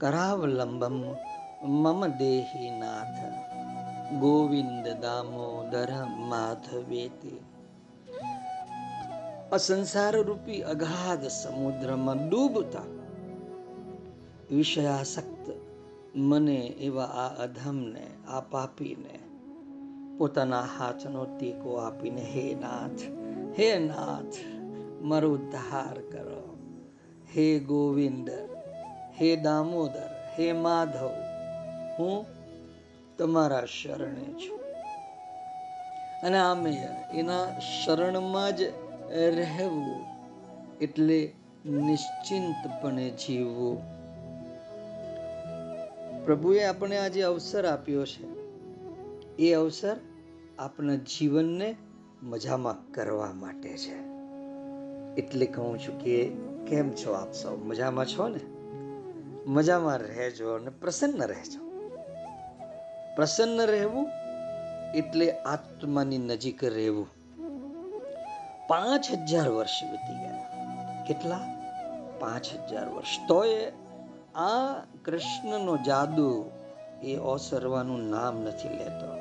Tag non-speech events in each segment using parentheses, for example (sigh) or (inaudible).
કરાવલંબમ મમ દેહી નાથ ગોવિંદ દામોદર માધવેતે અસંસાર રૂપી અગાધ સમુદ્રમાં ડૂબતા વિષયાસક્ત મને એવા આ અધમને આ પાપીને પોતાના હાથનો ટેકો આપીને હે નાથ હે નાથ મારો ઉદ્ધાર કરો હે ગોવિંદ હે દામોદર, હે માધવ, હું તમારા શરણે છું. અને આમે એના શરણમાં જ રહેવું એટલે નિશ્ચિંતપણે જીવવું. પ્રભુએ આપણે આજે અવસર આપ્યો છે. એ અવસર આપણા જીવનને મજામાં કરવા માટે છે. એટલે કહું છું કે કેમ છો આપ સૌ? મજામાં છો ને? મજામાં રહેજો અને પ્રસન્ન રહેજો. પ્રસન્ન રહેવું એટલે આત્માની નજીક રહેવું. પાંચ હજાર વર્ષ વીતી ગયા. કેટલા? પાંચ હજાર વર્ષ. તોય આ કૃષ્ણનો જાદુ એ ઓસરવાનું નામ નથી લેતો.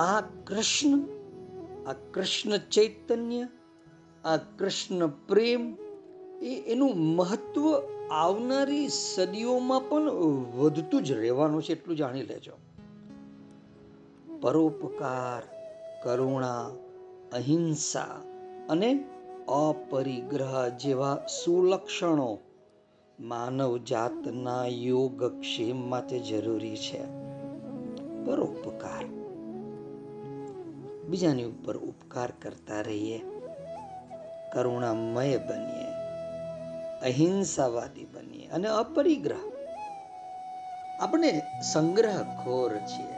આ કૃષ્ણ આ કૃષ્ણ ચૈતન્ય, આ કૃષ્ણ પ્રેમ એ એનું મહત્વ આવનારી સદીઓમાં પણ વધતું જ રહેવાનું છે, એટલું જાણી લેજો. પરોપકાર, કરુણા, અહિંસા અને અપરિગ્રહ જેવા સુલક્ષણો માનવ જાતના યોગક્ષેમ માટે જરૂરી છે. પરોપકાર. બીજાની ઉપર ઉપકાર કરતા રહીએ. કરુણામય બનીએ. અહિંસાવાદી બનીએ અને અપરિગ્રહ. આપણે સંગ્રહખોર છીએ.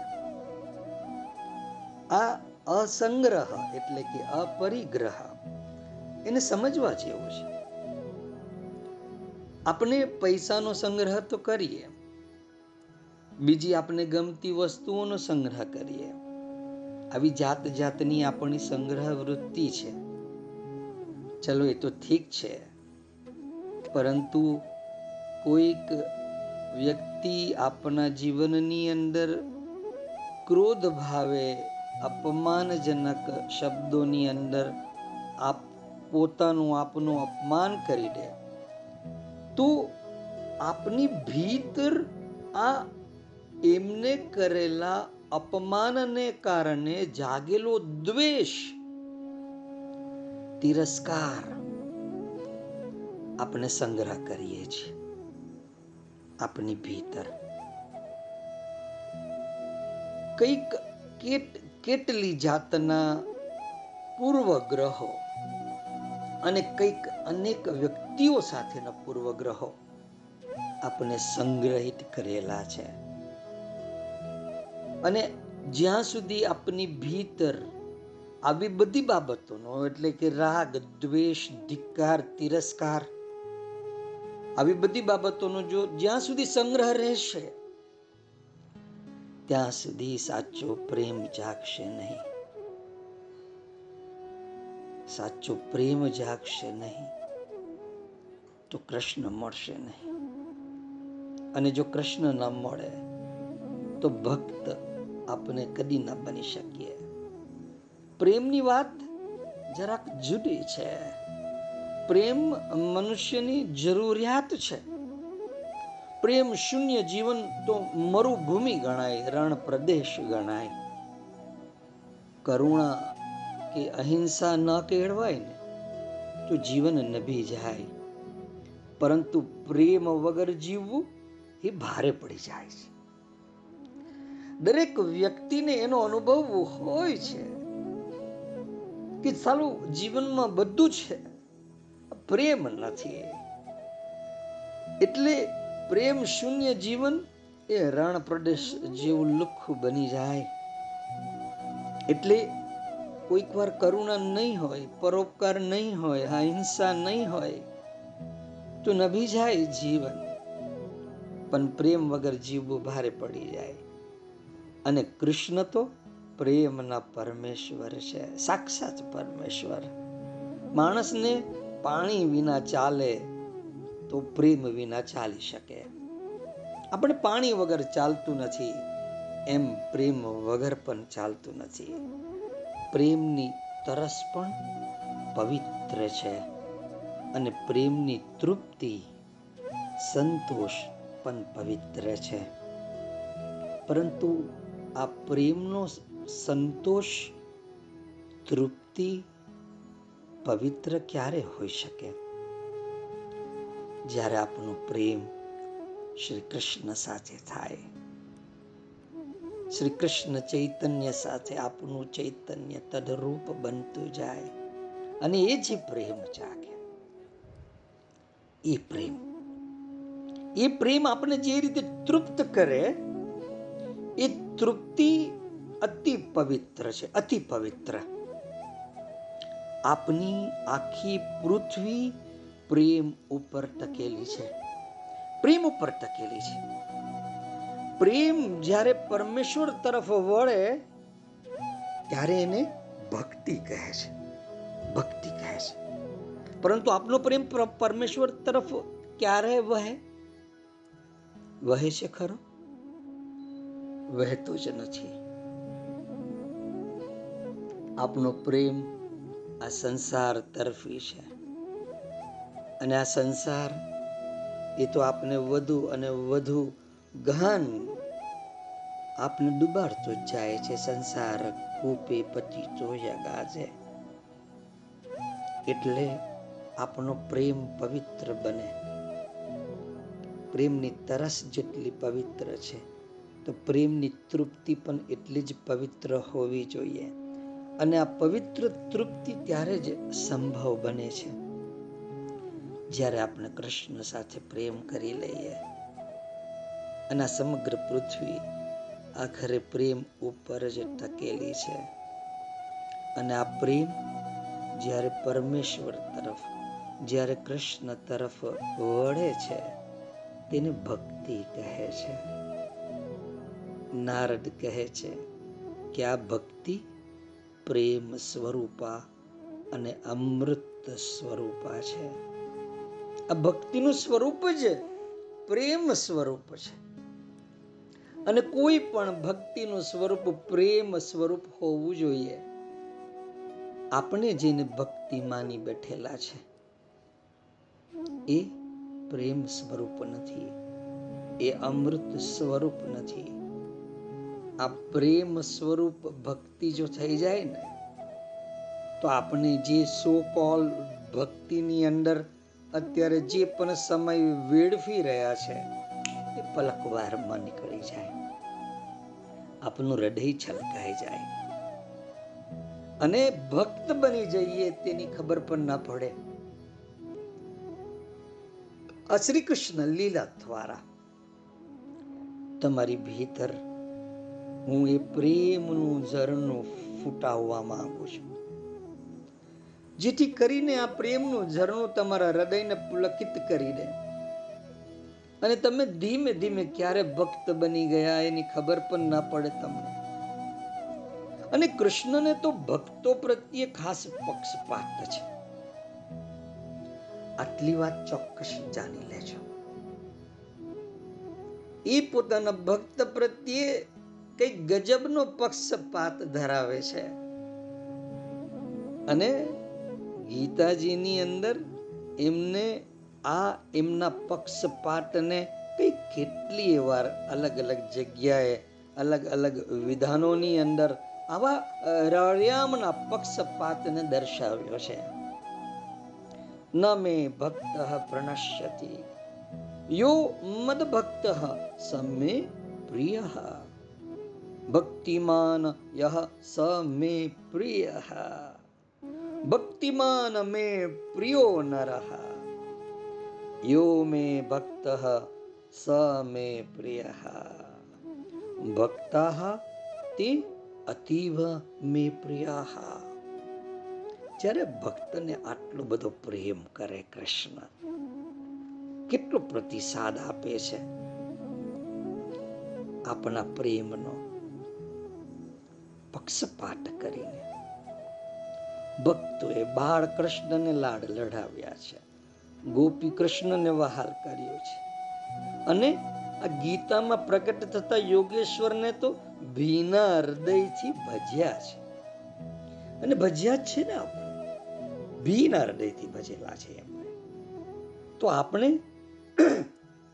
આ અસંગ્રહ એટલે કે અપરિગ્રહ. એને સમજવા જેવું છે. આપણે પૈસાનો સંગ્રહ તો કરીએ. બીજી આપણે ગમતી વસ્તુઓનો સંગ્રહ કરીએ. આવી જાત જાતની આપણી સંગ્રહ વૃત્તિ છે. ચલો એ તો ઠીક છે. પરંતુ કોઈક વ્યક્તિ આપણા જીવનની અંદર ક્રોધ ભાવે, અપમાનજનક શબ્દોની અંદર આપ પોતાનું આપનું અપમાન કરી દે, તો આપની ભીતર આ એમને કરેલા અપમાનને કારણે જાગેલો દ્વેષ, તિરસ્કાર આપણે સંગ્રહ કરીએ છીએ. આપની ભીતર. કંઈક કેટ, કેટલી જાતના પૂર્વગ્રહો અને કંઈક અનેક વ્યક્તિઓ સાથેના પૂર્વગ્રહો આપણે સંગ્રહિત કરેલા છે. અને જ્યાં સુધી આપની ભીતર આવી બધી બાબતોનો, એટલે કે રાગ, દ્વેષ, ધિક્કાર, તિરસ્કાર આવી બધી બાબતોનો જો જ્યાં સુધી સંગ્રહ રહેશે, ત્યાં સુધી સાચો પ્રેમ જાગશે નહીં. સાચો પ્રેમ જાગશે નહીં તો કૃષ્ણ મળશે નહીં. અને જો કૃષ્ણ ન મળે, તો ભક્ત આપણે કદી ન બની શકીએ. પ્રેમની વાત જરાક જુદી છે. પ્રેમ મનુષ્યની જરૂરિયાત છે. પ્રેમ શૂન્ય જીવન તો મરુભૂમિ ગણાય રણ પ્રદેશ ગણાય. કરુણા કે અહિંસા ન કેળવાય ને, તો જીવન નભી જાય. પરંતુ પ્રેમ વગર જીવવું એ ભારે પડી જાય છે. દરેક વ્યક્તિને એનો અનુભવ હોય છે કે સાલું જીવનમાં બધું છે. પ્રેમ નથી. એટલે પ્રેમ શૂન્ય જીવન એ રણ પ્રદેશ જેવું લુખ્ખું બની જાય. એટલે કોઈક વાર કરુણા નહીં હોય, પરોપકાર નહીં હોય, અહિંસા નહીં હોય, તો નભી જાય જીવન. પણ પ્રેમ વગર જીવવું ભારે પડી જાય. અને કૃષ્ણ તો પ્રેમના પરમેશ્વર છે, સાક્ષાત પરમેશ્વર. માણસને પાણી વિના ચાલે તો પ્રેમ વિના ચાલી શકે. આપણે પાણી વગર ચાલતું નથી, એમ પ્રેમ વગર પણ ચાલતું નથી. પ્રેમની તરસ પણ પવિત્ર છે અને પ્રેમની તૃપ્તિ, સંતોષ પણ પવિત્ર છે. પરંતુ આ પ્રેમનો સંતોષ, તૃપ્તિ પવિત્ર ક્યારે હોઈ શકે? જ્યારે આપણો પ્રેમ શ્રી કૃષ્ણ સાથે થાય. શ્રી કૃષ્ણ ચૈતન્ય સાથે આપણું ચૈતન્ય તદરૂપ બનતું જાય અને એ જે પ્રેમ જાગે. એ પ્રેમ. એ પ્રેમ આપણે જે રીતે તૃપ્ત કરે, એ તૃપ્તિ અતિ પવિત્ર છે, અતિ પવિત્ર. આપની આખી પૃથ્વી પ્રેમ ઉપર ટકેલી છે. પ્રેમ ઉપર ટકેલી છે. પ્રેમ જ્યારે પરમેશ્વર તરફ વળે, ત્યારે એને ભક્તિ કહે છે. ભક્તિ કહે છે. પરંતુ આપનો પ્રેમ પરમેશ્વર તરફ ક્યારે વહે? વહે છે ખરો? વહેતો જ નથી. આપનો પ્રેમ આ સંસાર તરફી છે. અને આ સંસાર એ તો આપને વધુ અને વધુ ગહન આપને ડુબાડતો જાય છે. સંસાર કૂપે પતિતો ગાજે. એટલે આપણો પ્રેમ પવિત્ર બને. પ્રેમની તરસ જેટલી પવિત્ર છે, તો પ્રેમની તૃપ્તિ પણ એટલી જ પવિત્ર હોવી જોઈએ. અને આ પવિત્ર તૃપ્તિ ત્યારે જ સંભવ બને છે. જ્યારે આપણે કૃષ્ણ સાથે પ્રેમ કરી લઈએ અને આ સમગ્ર પૃથ્વી આખરે પ્રેમ ઉપર જ ટકેલી છે અને આ પ્રેમ જ્યારે પરમેશ્વર તરફ, જ્યારે કૃષ્ણ તરફ વળે છે, તેને ભક્તિ કહે છે. નારદ કહે છે કે આ ભક્તિ પ્રેમ સ્વરૂપા અને અમૃત સ્વરૂપા છે. આ ભક્તિનું સ્વરૂપ જ પ્રેમ સ્વરૂપ છે. અને કોઈ પણ ભક્તિનું સ્વરૂપ પ્રેમ સ્વરૂપ હોવું જોઈએ. આપણે જેને ભક્તિ માની બેઠેલા છે, એ પ્રેમ સ્વરૂપ નથી, એ અમૃત સ્વરૂપ નથી. આ પ્રેમ સ્વરૂપ ભક્તિ જો થઈ જાય ને, તો આપણે જે સો કોલ ભક્તિની અંદર અત્યારે જે પણ સમય વેડફી રહ્યા છે, એ પલકવારમાં નીકળી જાય. આપનું હૃદય છલકાઈ જાય. અને ભક્ત બની જઈએ તેની ખબર પણ ના પડે. આ શ્રી કૃષ્ણ લીલા દ્વારા તમારી ભીતર હું એ પ્રેમનું ઝરણું ફૂટાવવા માંગુ છું. જેથી કરીને આ પ્રેમનું ઝરણું તમારા હૃદયને પુલકિત કરી દે. અને તમે ધીમે ધીમે ક્યારે ભક્ત બની ગયા એની ખબર પણ ના પડે તમને. અને કૃષ્ણને તો ભક્તો પ્રત્યે ખાસ પક્ષપાત છે. આટલી વાત ચોક્કસ જાણી લેજો. એ પોતાના ભક્ત પ્રત્યે કઈ ગજબનો પક્ષપાત ધરાવે છે. અને ગીતાજીની અંદર એમને આ એમના પક્ષપાતને કઈ કેટલી વાર અલગ અલગ જગ્યાએ, અલગ અલગ વિધાનોની અંદર આવા રળિયામના પક્ષપાતને દર્શાવ્યો છે. ન મે ભક્ત પ્રણશ્યતિ, યો મદ ભક્ત સમે પ્રિય. ભક્તિમાન યહ સ મે પ્રિય. ભક્તિમાન મે પ્રિયો નર. યો મે ભક્ત સ મે પ્રિય. ભક્તા તે અતીવ મે પ્રિયા. જ્યારે ભક્તને આટલો બધો પ્રેમ કરે કૃષ્ણ, કેટલો પ્રતિસાદ આપે છે? આપણા પ્રેમનો પક્ષપાત કરીને. ભક્તોએ બાળ કૃષ્ણને લાડ લડાવ્યા છે. ગોપી કૃષ્ણને વહાલ કર્યો છે. અને આ ગીતામાં પ્રગટ થતા યોગેશ્વરને તો ભીના હૃદયથી ભજ્યા છે. અને ભજ્યા છે ને આપણે? ભીના હૃદયથી ભજેલા છે એમને. તો આપણે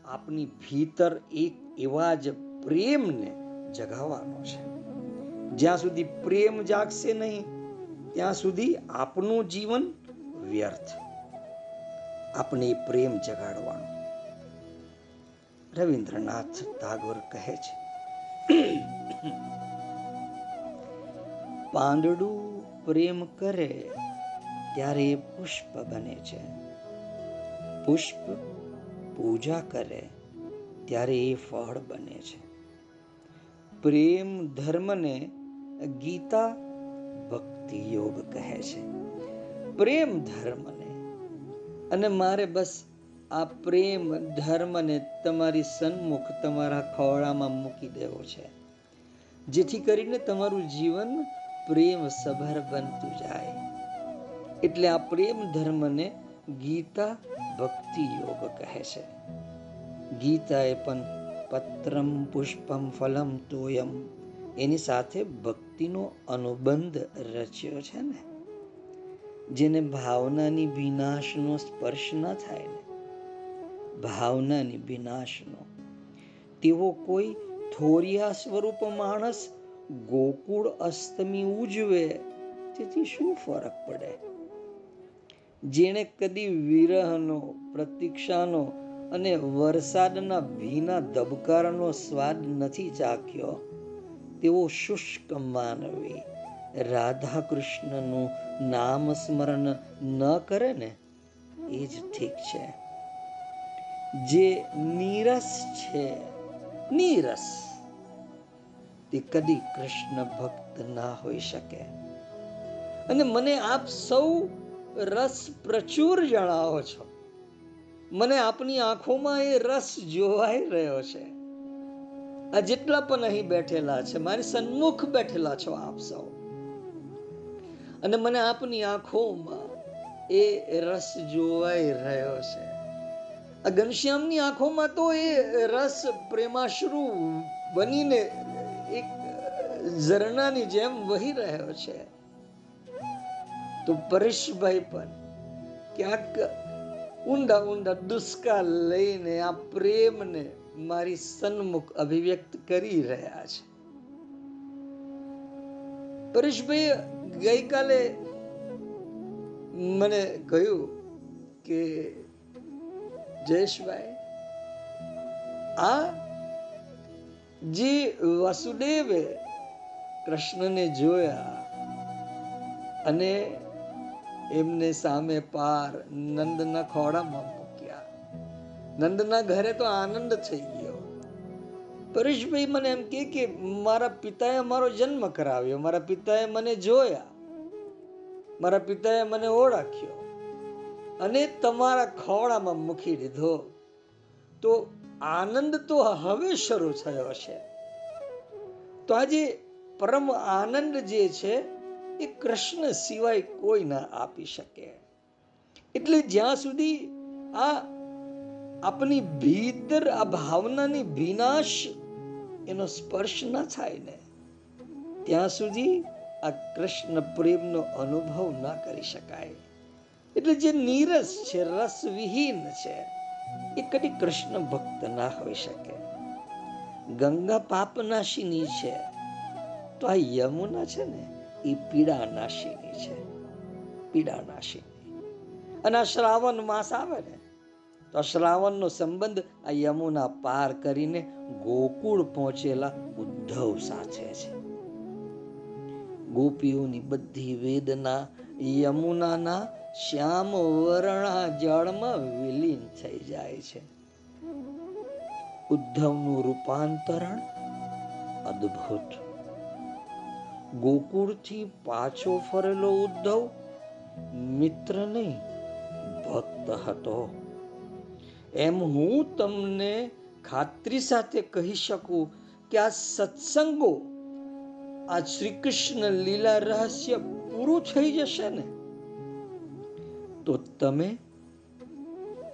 આપની ભીતર એક એવા જ પ્રેમને જગાવવાનો છે. જ્યાં સુધી પ્રેમ જાગશે નહીં, ત્યાં સુધી આપનું જીવન વ્યર્થ. આપણે પ્રેમ જગાડવાનો. રવિન્દ્રનાથ ટાગોર કહે છે, પાંદડું પ્રેમ કરે ત્યારે પુષ્પ બને છે. પુષ્પ પૂજા કરે ત્યારે એ ફળ બને છે. પ્રેમ ધર્મને ગીતા ભક્તિ યોગ કહે છે. પ્રેમ ધર્મને અને મારે બસ આ પ્રેમ ધર્મને તમારી સન્મુખ તમારા ખોળામાં મૂકી દેવો છે. જેથી કરીને તમારું જીવન પ્રેમ સભર બનતું જાય. એટલે આ પ્રેમ ધર્મને ગીતા ભક્તિ યોગ કહે છે. ગીતાએ પણ પત્રમ પુષ્પમ ફલમ તોયમ એની સાથે ભક્તિનો અનુબંધ રચ્યો છે ને? જેને ભાવનાની વિનાશનો સ્પર્શ ન થાય ને? ભાવનાની વિનાશનો. તેવો કોઈ થોરિયા સ્વરૂપ માણસ, ગોકુળ અષ્ટમી ઉજવે, તેથી શું ફરક પડે? જેણે કદી વિરહનો, પ્રતીક્ષાનો અને વરસાદના ભીના ધબકારાનો સ્વાદ નથી ચાખ્યો તેવો શુષ્ક માનવી. રાધા કૃષ્ણનું નામ સ્મરણ ન કરે ને, એ જ ઠીક છે. જે નીરસ છે, નીરસ. તે કદી કૃષ્ણ ભક્ત ના હોઈ શકે. અને મને આપ સૌ રસ પ્રચુર જણાવો છો. મને આપની આંખોમાં એ રસ જોવાઈ રહ્યો છે. આ જેટલા પણ અહીં બેઠેલા છે, મારી સન્મુખ બેઠેલા છો આપ સૌ. અને મને આપની આંખોમાં એ રસ જોવાઈ રહ્યો છે. આ ઘનશ્યામની આંખોમાં તો એ રસ પ્રેમાશ્રુ બનીને એક ઝરણાની જેમ વહી રહ્યો છે. તો પરેશભાઈ પણ ક્યાંક ઊંડા ઊંડા દુષ્કા લઈને આ પ્રેમને મારી સન્મુખ અભિવ્યક્ત કરી રહ્યા છે. પરેશભાઈ ગઈકાલે મને કહ્યું કે, જયેશભાઈ, આ જે વાસુદેવે કૃષ્ણને જોયા અને એમને સામે પાર નંદના મૂક્યા નંદના ઘરે તો આનંદ થઈ ગયો. પરેશભાઈ મને એમ કે કે મારા પિતાએ મારો જન્મ કરાવ્યો. મારા પિતાએ મને જોયા. મારા પિતાએ મને ઓળખ્યો. અને તમારા ખોળામાં મૂકી દીધો. તો આનંદ તો હવે શરૂ થયો છે. તો આજે પરમ આનંદ જે છે, એ કૃષ્ણ સિવાય કોઈ ના આપી શકે. એટલે જ્યાં સુધી આ આપની ભીતર આ ભાવનાની વિનાશ એનો સ્પર્શ ન થાય ને. ત્યાં સુધી આ કૃષ્ણ પ્રેમનો અનુભવ ન કરી શકાય. એટલે જે નીરસ છે રસ વિહીન છે, એ કદી કૃષ્ણ ભક્ત ના હોઈ શકે. ગંગા પાપનાશીની છે, તો આ યમુના છે ને, એ પીડાનાશીની છે. પીડાનાશીની. અને આ શ્રાવણ માસ આવે ને તો શ્રાવણનો સંબંધ આ યમુના પાર કરીને ગોકુળ પહોંચેલા ઉદ્ધવ સાથે છે. ગોપીઓની બધી વેદના યમુનાના શ્યામ વર્ણા જળમાં વિલીન થઈ જાય છે. ઉદ્ધવનું રૂપાંતરણ અદ્ભુત. ગોકુળથી પાછો ફરેલો ઉદ્ધવ મિત્ર નહીં ભક્ત હતો. એમ હું તમને ખાતરી સાથે કહી શકું કે આ સત્સંગો, આ શ્રી કૃષ્ણ લીલા રહસ્ય પૂરું થઈ જશે ને? તો તમે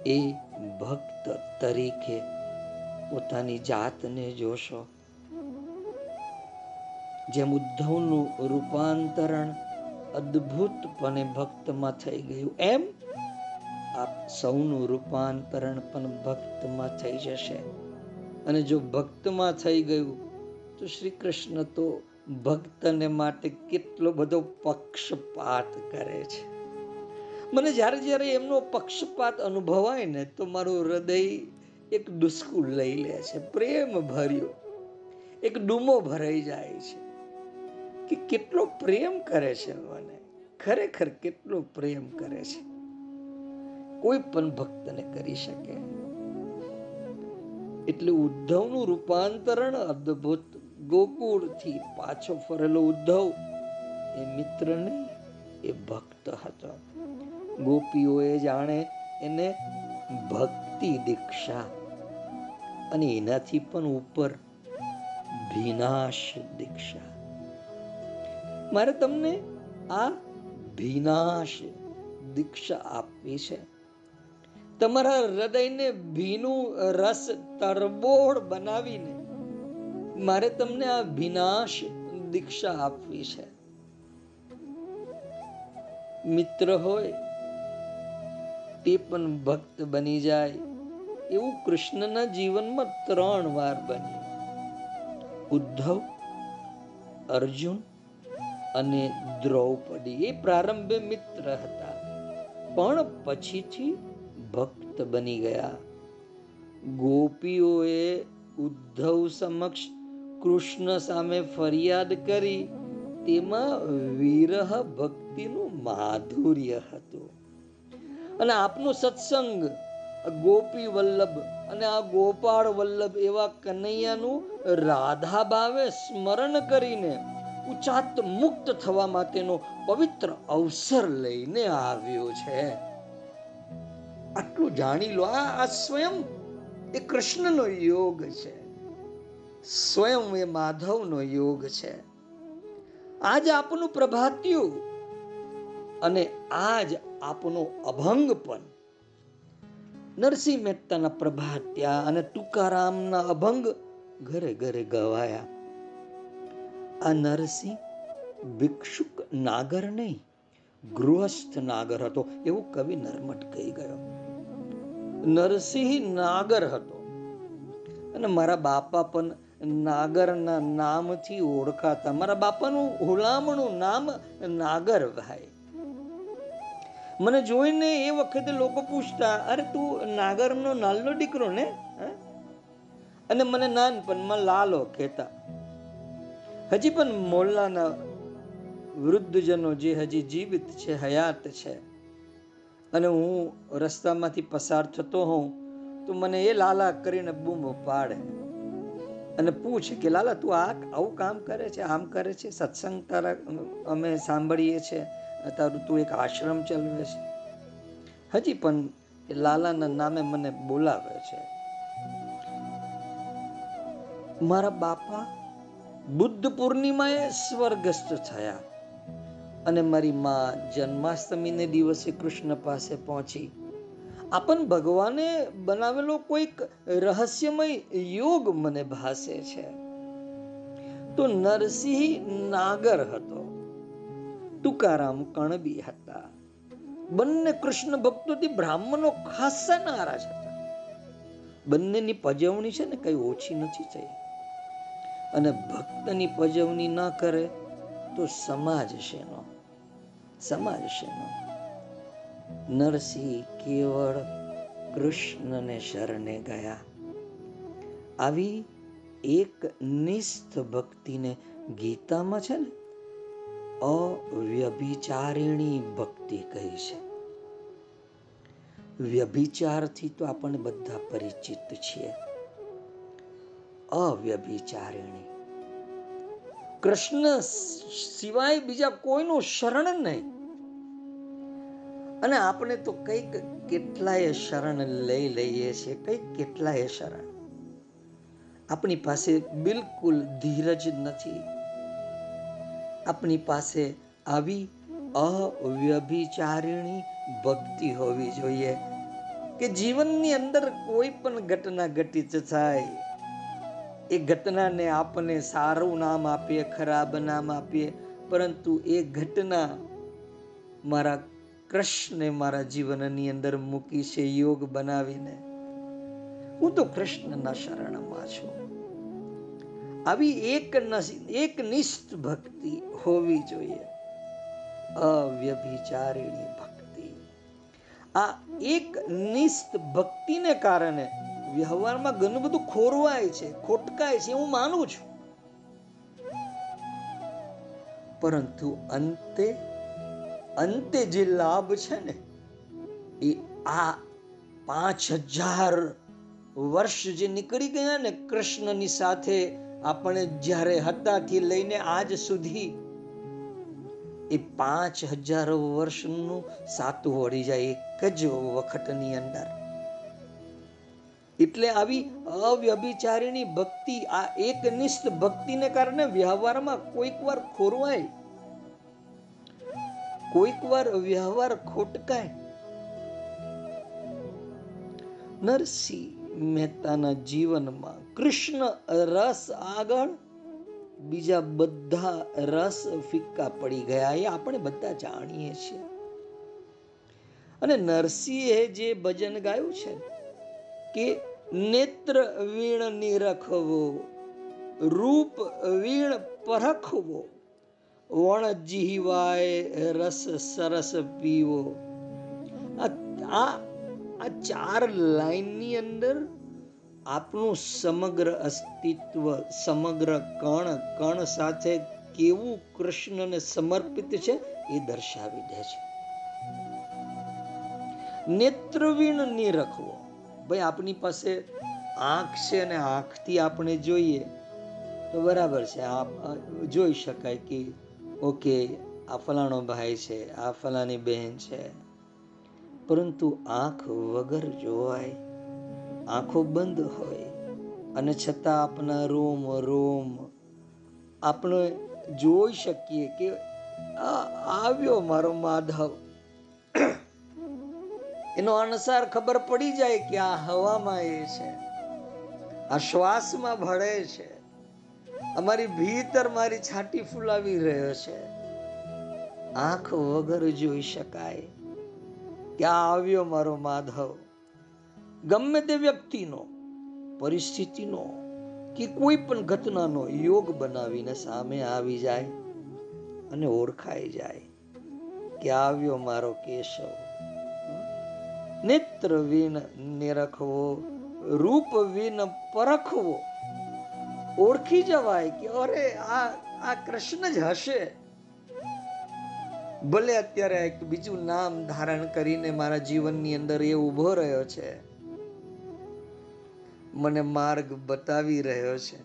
એ ભક્ત તરીકે પોતાની જાતને જોશો. જેમ ઉદ્ધવનું રૂપાંતરણ અદ્ભુતપણે ભક્તમાં થઈ ગયું, એમ આપ સૌનું રૂપાંતરણ પણ ભક્તમાં થઈ જશે. અને જો ભક્તમાં થઈ ગયું, તો શ્રી કૃષ્ણ તો ભક્તને માટે કેટલો બધો પક્ષપાત કરે છે. મને જ્યારે જ્યારે એમનો પક્ષપાત અનુભવાય ને, તો મારું હૃદય એક દુષ્કુળ લઈ લે છે. પ્રેમ ભર્યો. એક ડૂમો ભરાઈ જાય છે. કે કેટલો પ્રેમ કરે છે મને. ખરેખર કેટલો પ્રેમ કરે છે. કોઈ પણ ભક્તને કરી શકે. એટલે ઉદ્ધવનું રૂપાંતરણ અદ્ભુત. ગોકુળથી પાછો ફરેલો ઉદ્ધવ, એ મિત્ર નહીં એ ભક્ત હતો. ગોપીઓએ જાણે એને ભક્તિ દીક્ષા અને એનાથી પણ ઉપર ભીનાશ દીક્ષા. મારે તમને આ ભીનાશ દીક્ષા આપવી છે. તમારા હૃદયને ભીનું રસ તરબોળ બનાવીને મારે તમને આ વિનાશ દીક્ષા આપવી છે. મિત્ર હોય, તે પણ ભક્ત બની જાય. એવું કૃષ્ણના જીવનમાં ત્રણ વાર બન્યું ઉદ્ધવ, અર્જુન અને દ્રૌપદી. એ પ્રારંભે મિત્ર હતા. પણ પછીથી ભક્ત બની ગયા. ગોપીઓએ ઉદ્ધવ સમક્ષ કૃષ્ણ સામે ફરિયાદ કરી. તેમાં વિરહ ભક્તિનું માધુર્ય હતું. અને આપનો સત્સંગ ગોપી વલ્લભ અને આ ગોપાળ વલ્લભ એવા કનૈયાનું રાધા ભાવે સ્મરણ કરીને ઉચાત મુક્ત થવા માટેનો પવિત્ર અવસર લઈને આવ્યો છે. આટલું જાણી લો. આ સ્વયં એ કૃષ્ણનો યોગ છે. સ્વયં એ માધવનો યોગ છે. આજ આપનું પ્રભાત્યું અને આજ આપનો અભંગ પણ. નરસિંહ મહેતાના પ્રભાત્યા અને તુકારામના અભંગ ઘરે ઘરે ગવાયા. આ નરસિંહ ભિક્ષુક નાગર નહીં, ગૃહસ્થ નાગર હતો. એવું કવિ નર્મટ કહી ગયો. નરસિંહ નાગર હતો. અને મારા બાપા પણ નાગરના નામથી ઓળખાતા. મારા બાપાનું હુલામણું નામ નાગર ભાઈ. મને જોઈને એ વખતે લોકો પૂછતા, અરે, તું નાગરનો નાલ્લો દીકરો ને? અને મને નાનપણમાં લાલો કહેતા. હજી પણ મોલ્લાના વૃદ્ધજનો જે હજી જીવિત છે, હયાત છે અને હું રસ્તામાંથી પસાર થતો હોઉં, તો મને એ લાલા કરીને બૂમ પાડે. અને પૂછે કે, લાલા, તું આ આવું કામ કરે છે? આમ કરે છે? સત્સંગ તારા, અમે સાંભળીએ છીએ તારું તું એક આશ્રમ ચલાવે છે? હજી પણ એ લાલાના નામે મને બોલાવે છે. મારા બાપા બુદ્ધ પૂર્ણિમાએ સ્વર્ગસ્થ થયા. અને મારી માં જન્માષ્ટમીને દિવસે કૃષ્ણ પાસે પહોંચી. આપણ ભગવાને બનાવેલો કોઈક રહસ્યમય યોગ મને ભાસે છે. તો નરસિંહ નાગર હતો. તુકારામ કણબી હતા. બંને કૃષ્ણ ભક્તોથી બ્રાહ્મણો ખાસા નારાજ હતા. બંનેની પજવણી છે ને કઈ ઓછી નથી થઈ. અને ભક્તની પજવણી ના કરે તો સમાજ શેનો? સમાજ શેનો નરસિંહ કેવળ કૃષ્ણને શરણે ગયા. આવી એક નિસ્થ ભક્તિને ગીતામાં છે ને, અવ્યભિચારિણી ભક્તિ કહી છે. વ્યભિચારથી તો આપણે બધા પરિચિત છીએ. અવ્યભિચારિણી. કૃષ્ણ સિવાય બીજા કોઈનું શરણ નહીં. અને આપણે તો કંઈક કેટલાય શરણ લઈ લઈએ છીએ, કંઈક કેટલાય શરણ. આપણી પાસે બિલકુલ ધીરજ નથી. આપણી પાસે આવી અવ્યભિચારિણી ભક્તિ હોવી જોઈએ કે જીવનની અંદર કોઈ પણ ઘટના ઘટિત થાય. એ ઘટનાને આપણને સારું નામ આપીએ, ખરાબ નામ આપીએ, પરંતુ એ ઘટના મારા કૃષ્ણે મારા જીવનની અંદર મૂકી છે યોગ બનાવીને. હું તો કૃષ્ણના શરણમાં છું. આવી એક એક નિષ્ઠ ભક્તિ હોવી જોઈએ. અવ્યભિચારીણી ભક્તિ. આ એક નિષ્ઠ ભક્તિને કારણે વ્યવહારમાં ઘણું બધું ખોરવાય છે, ખોટકાય છે હું માનું છું. પરંતુ અંતે અંતે જે લાભ છે ને, એ આ પાંચ હજાર વર્ષ જે નીકળી ગયા ને કૃષ્ણની સાથે આપણે જ્યારે હતાથી લઈને આજ સુધી, એ પાંચ હજાર વર્ષનું સાતું વળી જાય એક જ વખતની અંદર. એટલે આવી અવ્યભિચારીની ભક્તિ, આ એકનિષ્ઠ ભક્તિને કારણે વ્યવહારમાં કોઈક વાર ખોરવાય. કોઈક વાર વ્યવહાર ખોટકાય. નરસિંહ મહેતાના જીવનમાં કૃષ્ણ રસ આગળ, બીજા બધા રસ ફિક્કા પડી ગયા એ આપણે બધા જાણીએ છીએ. અને નરસિંહે જે ભજન ગાયું છે કે નેત્ર વીણ નિરખવો, રૂપ વીણ પરખવો વણ જીહવાય રસ સરસ પીવો. આ આ ચાર લાઈનની અંદર આપનું સમગ્ર અસ્તિત્વ, સમગ્ર કણ કણ સાથે કેવું કૃષ્ણને સમર્પિત છે એ દર્શાવી દે છે. નેત્રવીણ નિરખવો. ભાઈ, આપની પાસે આંખ છે અને આંખથી આપણે જોઈએ તો બરાબર છે. આ, જોઈ શકાય કે ઓકે, આ ફલાણો ભાઈ છે, આ ફલાની બહેન છે. પરંતુ આંખ વગર જોવાય, આંખો બંધ હોય. અને છતાં આપણા રોમ રોમ આપણે જોઈ શકીએ કે આ આવ્યો મારો માધવ. એનો અનુસાર ખબર પડી જાય કે આ હવામાં એ છે. આ શ્વાસમાં ભળે છે. અમારી ભીતર મારી છાટી ફૂલાવી રહ્યો છે. આંખ વગર જોઈ શકાય. ક્યાં આવ્યો મારો માધવ? ગમે તે વ્યક્તિનો, પરિસ્થિતિનો કે કોઈ પણ ઘટનાનો યોગ બનાવીને સામે આવી જાય અને ઓળખાઈ જાય કે આવ્યો મારો કેશવ. નેત્ર વિન નિરખવો, રૂપ વિન પરખવો ઓળખી જવાય કે અરે આ આ કૃષ્ણ જ હશે. ભલે અત્યારે એક બીજું નામ ધારણ કરીને મારા જીવનની અંદર એ ઊભો રહ્યો છે. મને માર્ગ બતાવી રહ્યો છે.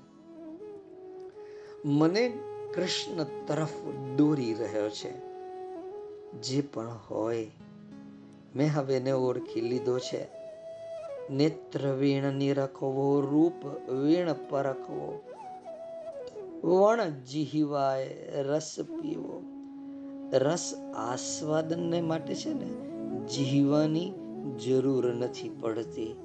મને કૃષ્ણ તરફ દોરી રહ્યો છે. જે પણ હોય, મેં હવે એને ઓળખી લીધો છે. નેત્ર વીણ નિરખવો રૂપ વીણ પરખવો વણ જીહવાય રસ પીવો. રસ આસ્વાદનને માટે છે ને જીવવાની જરૂર નથી પડતી.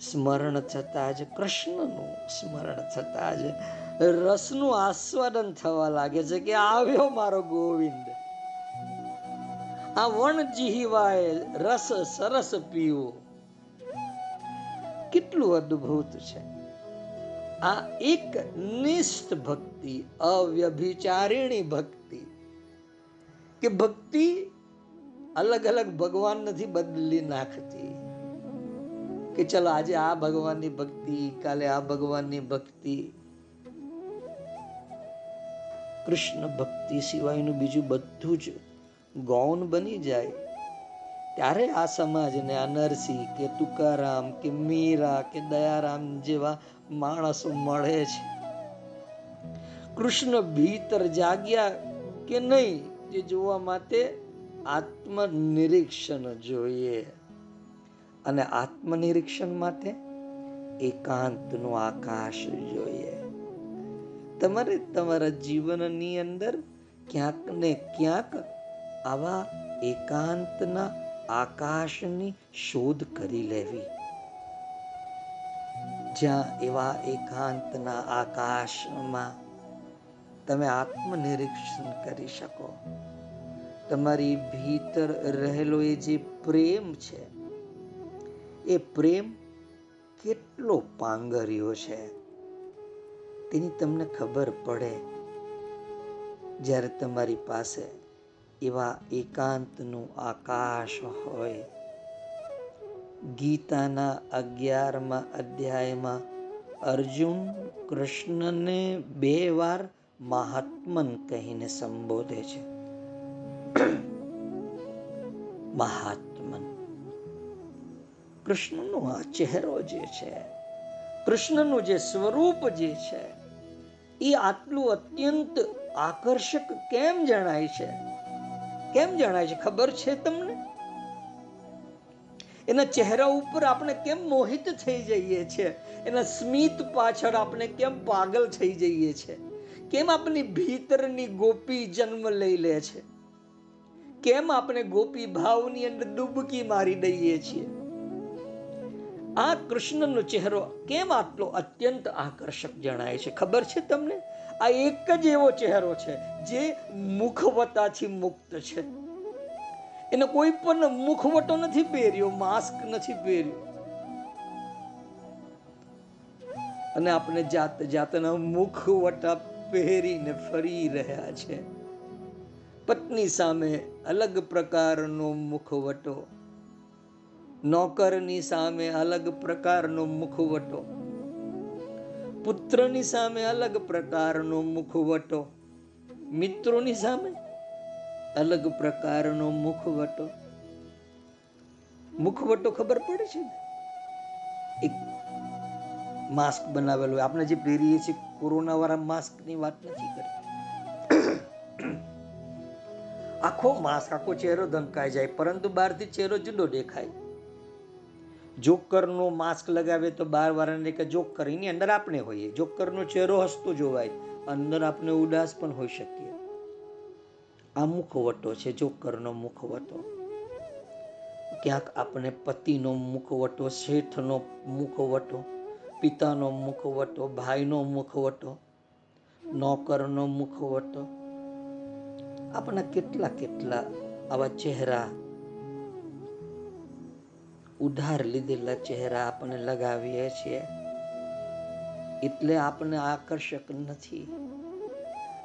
સ્મરણ થતા જ કૃષ્ણનું સ્મરણ થતા જ રસનું આસ્વાદન થવા લાગે છે કે આવ્યો મારો ગોવિંદ. આ વણ જીહવાય રસ સરસ પીવો. કેટલું અદ્ભુત છે. આ એક નિષ્ઠ ભક્તિ, અવ્યભિચારિણી ભક્તિ, કે ભક્તિ અલગ અલગ ભગવાન નથી બદલી નાખતી. કે ચલો આજે આ ભગવાનની ભક્તિ, કાલે આ ભગવાનની ભક્તિ. કૃષ્ણ ભક્તિ સિવાયનું બીજું બધું જ ગૌણ બની જાય. ત્યારે આ સમાજને આ નરસિંહ કે તુકારામ કે મીરા કે દયારામ જેવા માણસો મળે છે. કૃષ્ણ ભીતર જાગ્યા કે નહીં જે જોવા માટે આત્મનિરીક્ષણ જોઈએ. અને આત્મનિરીક્ષણ માટે એકાંતનું આકાશ જોઈએ. તમારે તમારા જીવનની અંદર ક્યાંક ને ક્યાંક આવા એકાંતના આકાશની શોધ કરી લેવી. જ્યાં એવા એકાંતના આકાશમાં તમે આત્મનિરીક્ષણ કરી શકો. તમારી ભીતર રહેલો એ જે પ્રેમ છે, એ પ્રેમ કેટલો પાંગર્યો છે, તેની તમને ખબર પડે. જ્યારે તમારી પાસે એવા એકાંતનું આકાશ હોય ગીતાના અગિયારમાં અધ્યાયમાં અર્જુન કૃષ્ણને બે વાર મહાત્મન કહીને સંબોધે છે મહાત્મન કૃષ્ણનો આ ચહેરો જે છે કૃષ્ણનું જે સ્વરૂપ જે છે એ આટલું અત્યંત આકર્ષક કેમ જણાય છે કેમ જણાય છે? ખબર છે તમને? એના ચહેરા ઉપર આપણે કેમ મોહિત થઈ જઈએ છીએ એના સ્મિત પાછળ આપણે કેમ પાગલ થઈ જઈએ છીએ કેમ આપણી ભીતરની ગોપી જન્મ લઈ લે છે? કેમ આપણે ગોપી ભાવની અંદર ડૂબકી મારી દઈએ છીએ? આ કૃષ્ણનો ચહેરો કેમ આટલો અત્યંત આકર્ષક જણાય છે? ખબર છે તમને? આ એક જ એવો ચહેરો છે જે મુખવતાથી મુક્ત છે. એને કોઈ પણ મુખવટો નથી પહેર્યો, માસ્ક નથી પહેર્યો. અને આપણે જાત જાતના મુખવટા પહેરીને ફરી રહ્યા છે. પત્ની સામે અલગ પ્રકારનો મુખવટો. નોકરની સામે અલગ પ્રકારનો મુખવટો. પુત્રની સામે અલગ પ્રકારનો મુખવટો. મિત્રોની સામે અલગ પ્રકારનો મુખવટો. મુખવટો ખબર પડે છે એક માસ્ક બનાવેલું આપણે જે પહેરીએ છીએ કોરોના વાળા માસ્કની વાત નથી કરતી. આખો માસ્ક આખો ચહેરો ધમકાઈ જાય, પરંતુ બહારથી ચહેરો જુદો દેખાય. જોકરનો માસ્ક લગાવે તો બાર વાળાને કે જોકર એની અંદર આપણે હોઈએ. જોકરનો ચહેરો હસતો જોવાય. અંદર આપણે ઉદાસ પણ હોઈ શકીએ. આ મુખવટો છે, જોકરનો મુખવટો. ક્યાંક આપણે પતિનો મુખવટો, શેઠનો મુખવટો, પિતાનો મુખવટો, ભાઈનો મુખવટો, નોકરનો મુખવટો. આપણા કેટલા કેટલા આવા ચહેરા ઉધાર લીધેલા ચહેરા આપણે લગાવીએ છીએ. એટલે આપણે આકર્ષક નથી.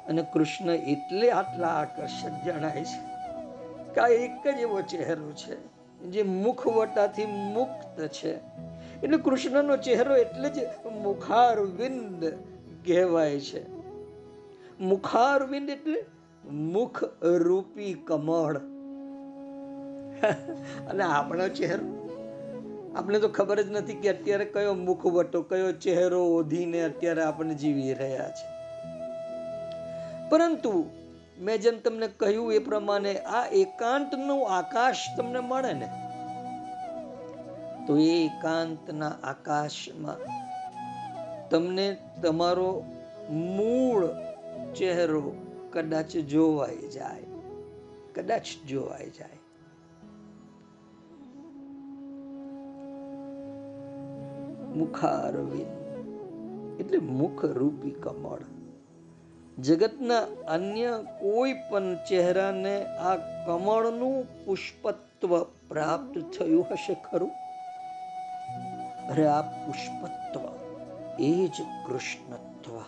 અને કૃષ્ણ એટલે આટલા આકર્ષક જણાય છે કે એક જ એવો ચહેરો છે જે મુખવટાથી મુક્ત છે. એટલે કૃષ્ણનો ચહેરો એટલે જ મુખારવિંદ કહેવાય છે. મુખારવિંદ એટલે મુખ રૂપી કમળ. (laughs) અને આપણો ચહેરો આપણે તો ખબર જ નથી કે અત્યારે કયો મુખવટો કયો ચહેરો ઓઢીને અત્યારે આપણે જીવી રહ્યા છે. પરંતુ મેં જેમ તમને કહ્યું એ પ્રમાણે આ એકાંતનું આકાશ તમને મળે ને, તો એ એકાંતના આકાશમાં તમને તમારો મૂળ ચહેરો કદાચ જોવાઈ જાય, કદાચ જોવાઈ જાય. મુખારવિંદ. એટલે મુખ રૂપી કમળ. જગતના અન્ય કોઈ પણ ચહેરાને આ કમળનું પુષ્પત્વ પ્રાપ્ત થયું હશે ખરું? અરે આ પુષ્પત્વ એ જ કૃષ્ણત્વ.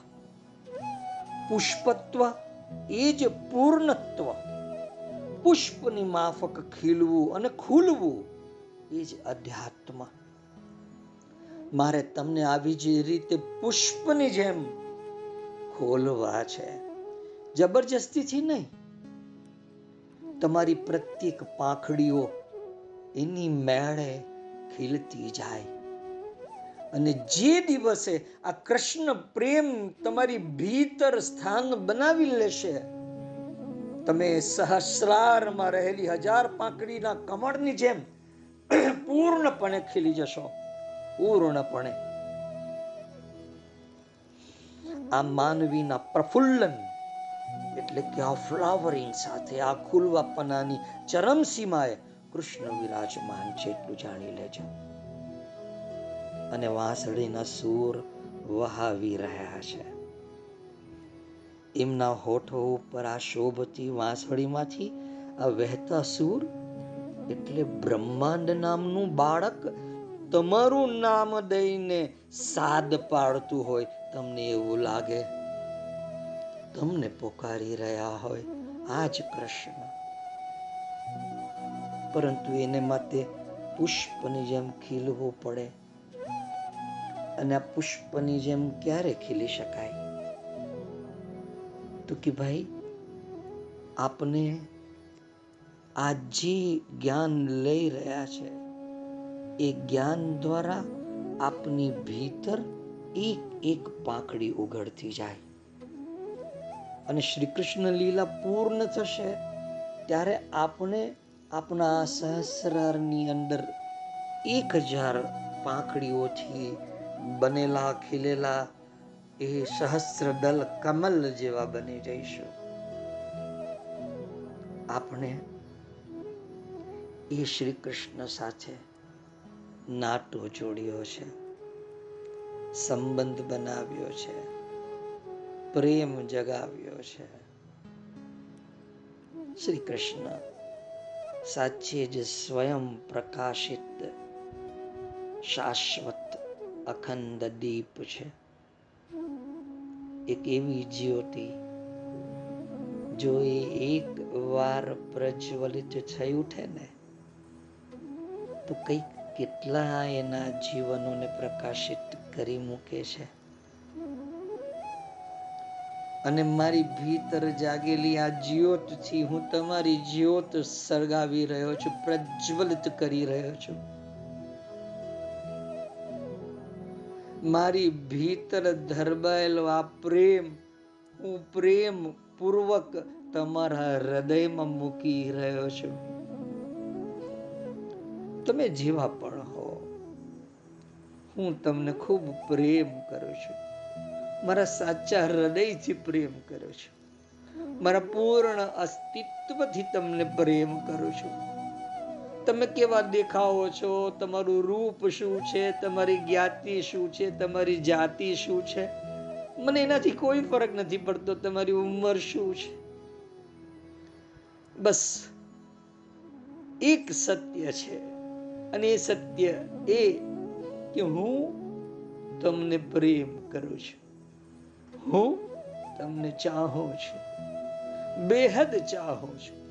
પુષ્પત્વ એ જ પૂર્ણત્વ. પુષ્પની માફક ખીલવું અને ખુલવું એ જ અધ્યાત્મ. મારે તમને આવી જ રીતે પુષ્પની જેમ ખોલવા છે. જબરજસ્તીથી નહીં. તમારી પ્રત્યેક પાંખડીઓ એની મેળે ખીલતી જાય. અને જે દિવસે આ કૃષ્ણ પ્રેમ તમારી ભીતર સ્થાન બનાવી લેશે, તમે સહસ્રારમાં રહેલી હજાર પાંખડીના કમળની જેમ પૂર્ણપણે ખીલી જશો. પૂર્ણપણે. આ માનવીના પ્રફુલ્લન એટલે કે આ ફ્લાવરિંગ સાથે આ ખુલવાપનાની ચરમ સીમાએ કૃષ્ણ વિરાજમાન છે એટલું જાણી લેજો. અને વાંસળીના સૂર વહાવી રહ્યા છે. એમના હોઠો ઉપર આ શોભતી વાંસળીમાંથી આ વહેતા સૂર એટલે બ્રહ્માંડ નામનું બાળક તમારું નામ દઈને સાદ પાડતું હોય, તમને એવું લાગે? તમને પોકારી રહ્યા હોય, આ જ કૃષ્ણ પરંતુ એને માટે પુષ્પની જેમ ખીલવું પડે. અને આ પુષ્પની જેમ ક્યારે ખીલી શકાય? તો કે ભાઈ, આપને આ જે જ્ઞાન લઈ રહ્યા છે. એ જ્ઞાન દ્વારા આપની ભીતર એક એક પાંખડી ઉઘડતી જાય. અને શ્રી કૃષ્ણ લીલા પૂર્ણ થશે ત્યારે આપણે આપણા સહસ્રારની અંદર એક હજાર પાંખડીઓથી બનેલા, ખીલેલા એ સહસ્ર દલ કમલ જેવા બની જઈશું. આપણે એ શ્રી કૃષ્ણ સાથે નાટો જોડ્યો છે. સંબંધ બનાવ્યો છે. પ્રેમ જગાવ્યો છે. શ્રી કૃષ્ણ સાચે જ સ્વયં પ્રકાશિત શાશ્વત અખંડ દીપ છે. એક એવી જ્યોતિ જો એ એક વાર પ્રજ્વલિત થઈ ઉઠે ને, તો કંઈક કેટલા એના જીવનોને પ્રકાશિત કરી મૂકે છે? અને મારી ભીતર જાગેલી આ જ્યોતથી હું તમારી જ્યોત સળગાવી રહ્યો છું, પ્રજ્વલિત કરી રહ્યો છું. મારી ભીતર ધરબાયેલો આ પ્રેમ, હું પ્રેમ પૂર્વક તમારા હૃદયમાં મૂકી રહ્યો છું. તમે જેવા પણ હો, હું તમને ખૂબ પ્રેમ કરું છું. મારા સાચા હૃદયથી પ્રેમ કરું છું. મારા પૂર્ણ અસ્તિત્વથી તમને પ્રેમ કરું છું. તમે કેવા દેખાવો છો? તમારું રૂપ શું છે? તમારી જ્ઞાતિ શું છે? તમારી જાતિ શું છે? મને એનાથી કોઈ ફરક નથી પડતો, તમારી ઉંમર શું છે? બસ, એક સત્ય છે. અને એ સત્ય એ કે હું તમને પ્રેમ કરું છું. હું તમને ચાહું છું. બેહદ ચાહું છું.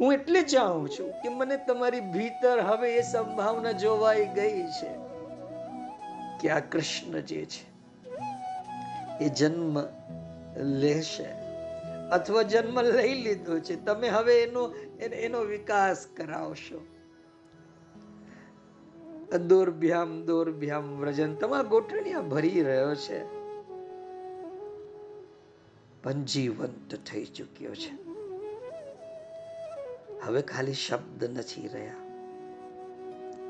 હું એટલે ચાહું છું કે મને તમારી ભીતર હવે એ સંભાવના જોવાઈ ગઈ છે કે આ કૃષ્ણ જે છે, એ જન્મ લેશે અથવા જન્મ લઈ લીધો છે. તમે હવે એનો એનો વિકાસ કરાવશો. દોરભ્યામ દોરભ્યામ વ્રજન. તમારા ગોઠણિયા ભરી રહ્યો છે. પણ જીવંત થઈ ચૂક્યો છે. હવે ખાલી શબ્દ નથી રહ્યા.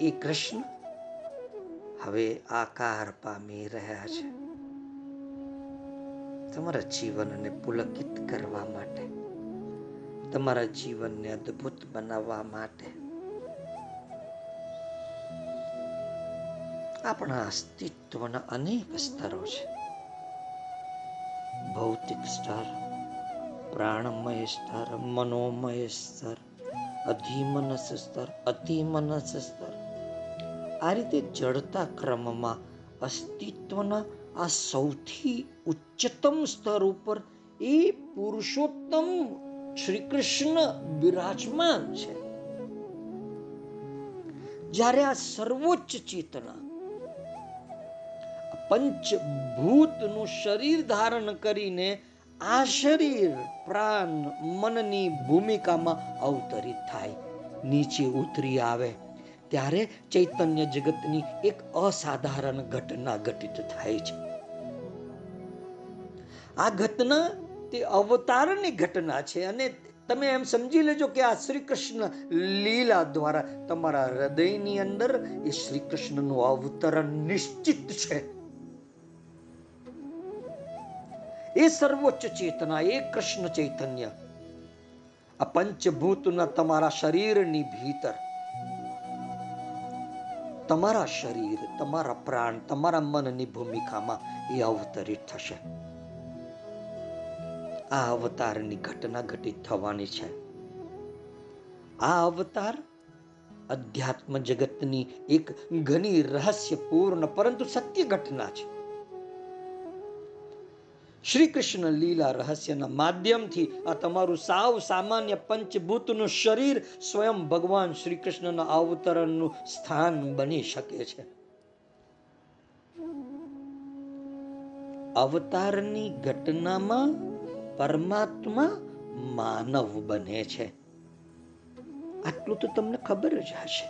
એ કૃષ્ણ હવે આકાર પામી રહ્યા છે. તમારા જીવનને પુલકિત કરવા માટે, તમારા જીવનને અદ્ભુત બનાવવા માટે આપણા અસ્તિત્વના અનેક સ્તરો છે. ભૌતિક સ્તર, પ્રાણમય સ્તર, મનોમય સ્તર, અધિમનસ સ્તર, અતિમનસ સ્તર. આ રીતે જડતા ક્રમમાં અસ્તિત્વના આ સૌથી ઉચ્ચતમ સ્તર ઉપર એ પુરુષોત્તમ શ્રી કૃષ્ણ બિરાજમાન છે. જ્યારે આ સર્વોચ્ચ ચેતના પંચભૂતનું શરીર ધારણ કરીને આ શરીર પ્રાણ મનની ભૂમિકામાં અવતરિત થાય. નીચે ઉતરી આવે, ત્યારે ચૈતન્ય જગતની એક અસાધારણ ઘટના ઘટિત થાય છે. આ ઘટના તે અવતારની ઘટના છે અને તમે એમ સમજી લેજો કે આ શ્રી કૃષ્ણ લીલા દ્વારા તમારા હૃદયની અંદર એ શ્રી કૃષ્ણનું અવતરણ નિશ્ચિત છે. એ સર્વોચ્ચ ચેતના એ કૃષ્ણ ચૈતન્ય આ પંચભૂતના તમારા શરીરની ભીતર તમારા શરીર તમારા પ્રાણ તમારા મનની ભૂમિકામાં એ અવતરિત થશે આ અવતારની ઘટના ઘટિત થવાની છે આ અવતાર અધ્યાત્મ જગતની એક ઘણી રહસ્યપૂર્ણ પરંતુ સત્ય ઘટના છે શ્રી કૃષ્ણ લીલા રહસ્યના માધ્યમથી આ તમારું સાવ સામાન્ય પંચભૂતનું શરીર સ્વયં ભગવાન શ્રી કૃષ્ણના અવતરણનું સ્થાન બની શકે છે. અવતારની ઘટનામાં પરમાત્મા માનવ બને છે. આટલું તો તમને ખબર જ હશે.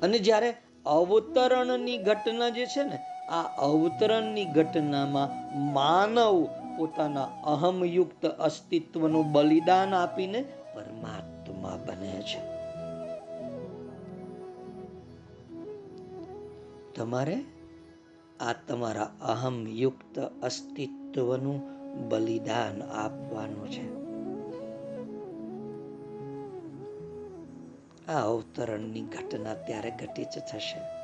અને જ્યારે અવતરણની ઘટના જે છે ને આ અવતરણની ઘટનામાં માનવ પોતાના અહમયુક્ત અસ્તિત્વનું બલિદાન આપીને પરમાત્મા બને છે. તમારે આ તમારા અહમયુક્ત અસ્તિત્વનું બલિદાન આપવાનું છે. આ અવતરણની ઘટના ત્યારે ઘટિત થશે.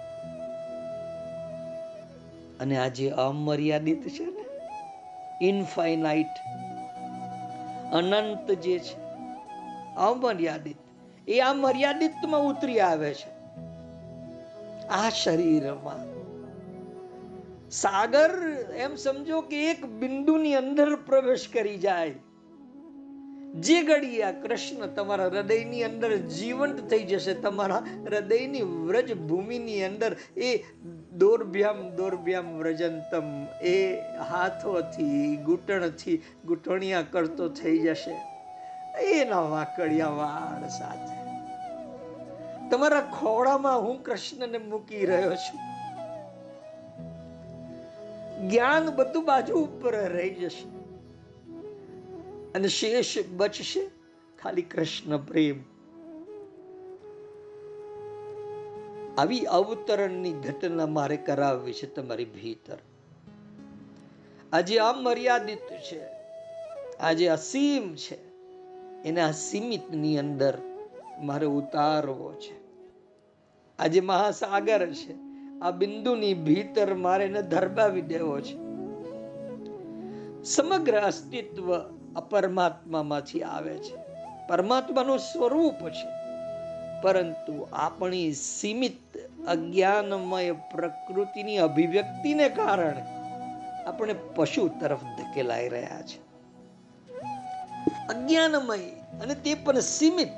અને આ જે અમર્યાદિત છે ને ઇનફાઇનાઇટ અનંત જે છે અમર્યાદિત એ આ મર્યાદિતમાં ઉતરી આવે છે. આ શરીરમાં સાગર એમ સમજો કે એક બિંદુની અંદર પ્રવેશ કરી જાય. જે ઘડી આ કૃષ્ણ તમારા હૃદયની અંદર જીવંત થઈ જશે, તમારા હૃદયની વ્રજ ભૂમિની અંદર એ દોરભ્યામ દોરભ્યામ વ્રજંતમ, એ હાથોથી ઘૂંટણથી ઘૂંટણિયા કરતો થઈ જશે. એના વાકડિયા વાળ સાથે. તમારા ખોળામાં હું કૃષ્ણને મૂકી રહ્યો છું. જ્ઞાન બધું બાજુ ઉપર રહી જશે. અને શેષ બચશે ખાલી કૃષ્ણ પ્રેમ. આવી અવતરણની ઘટના મારે કરાવવી છે તમારી ભીતર. આજે અમર્યાદિત છે, આજે અસીમ છે, એને અસીમિતની અંદર મારે ઉતારવો છે. આજે મહાસાગર છે, આ બિંદુની ભીતર મારે એને ધરબાવી દેવો છે. સમગ્ર અસ્તિત્વ અપરમાત્મામાંથી આવે છે. પરમાત્માનું સ્વરૂપ છે. પરંતુ આપણી સીમિત અજ્ઞાનમય પ્રકૃતિની અભિવ્યક્તિને કારણે આપણે પશુ તરફ ધકેલાઈ રહ્યા છે. અજ્ઞાનમય અને તે પણ સીમિત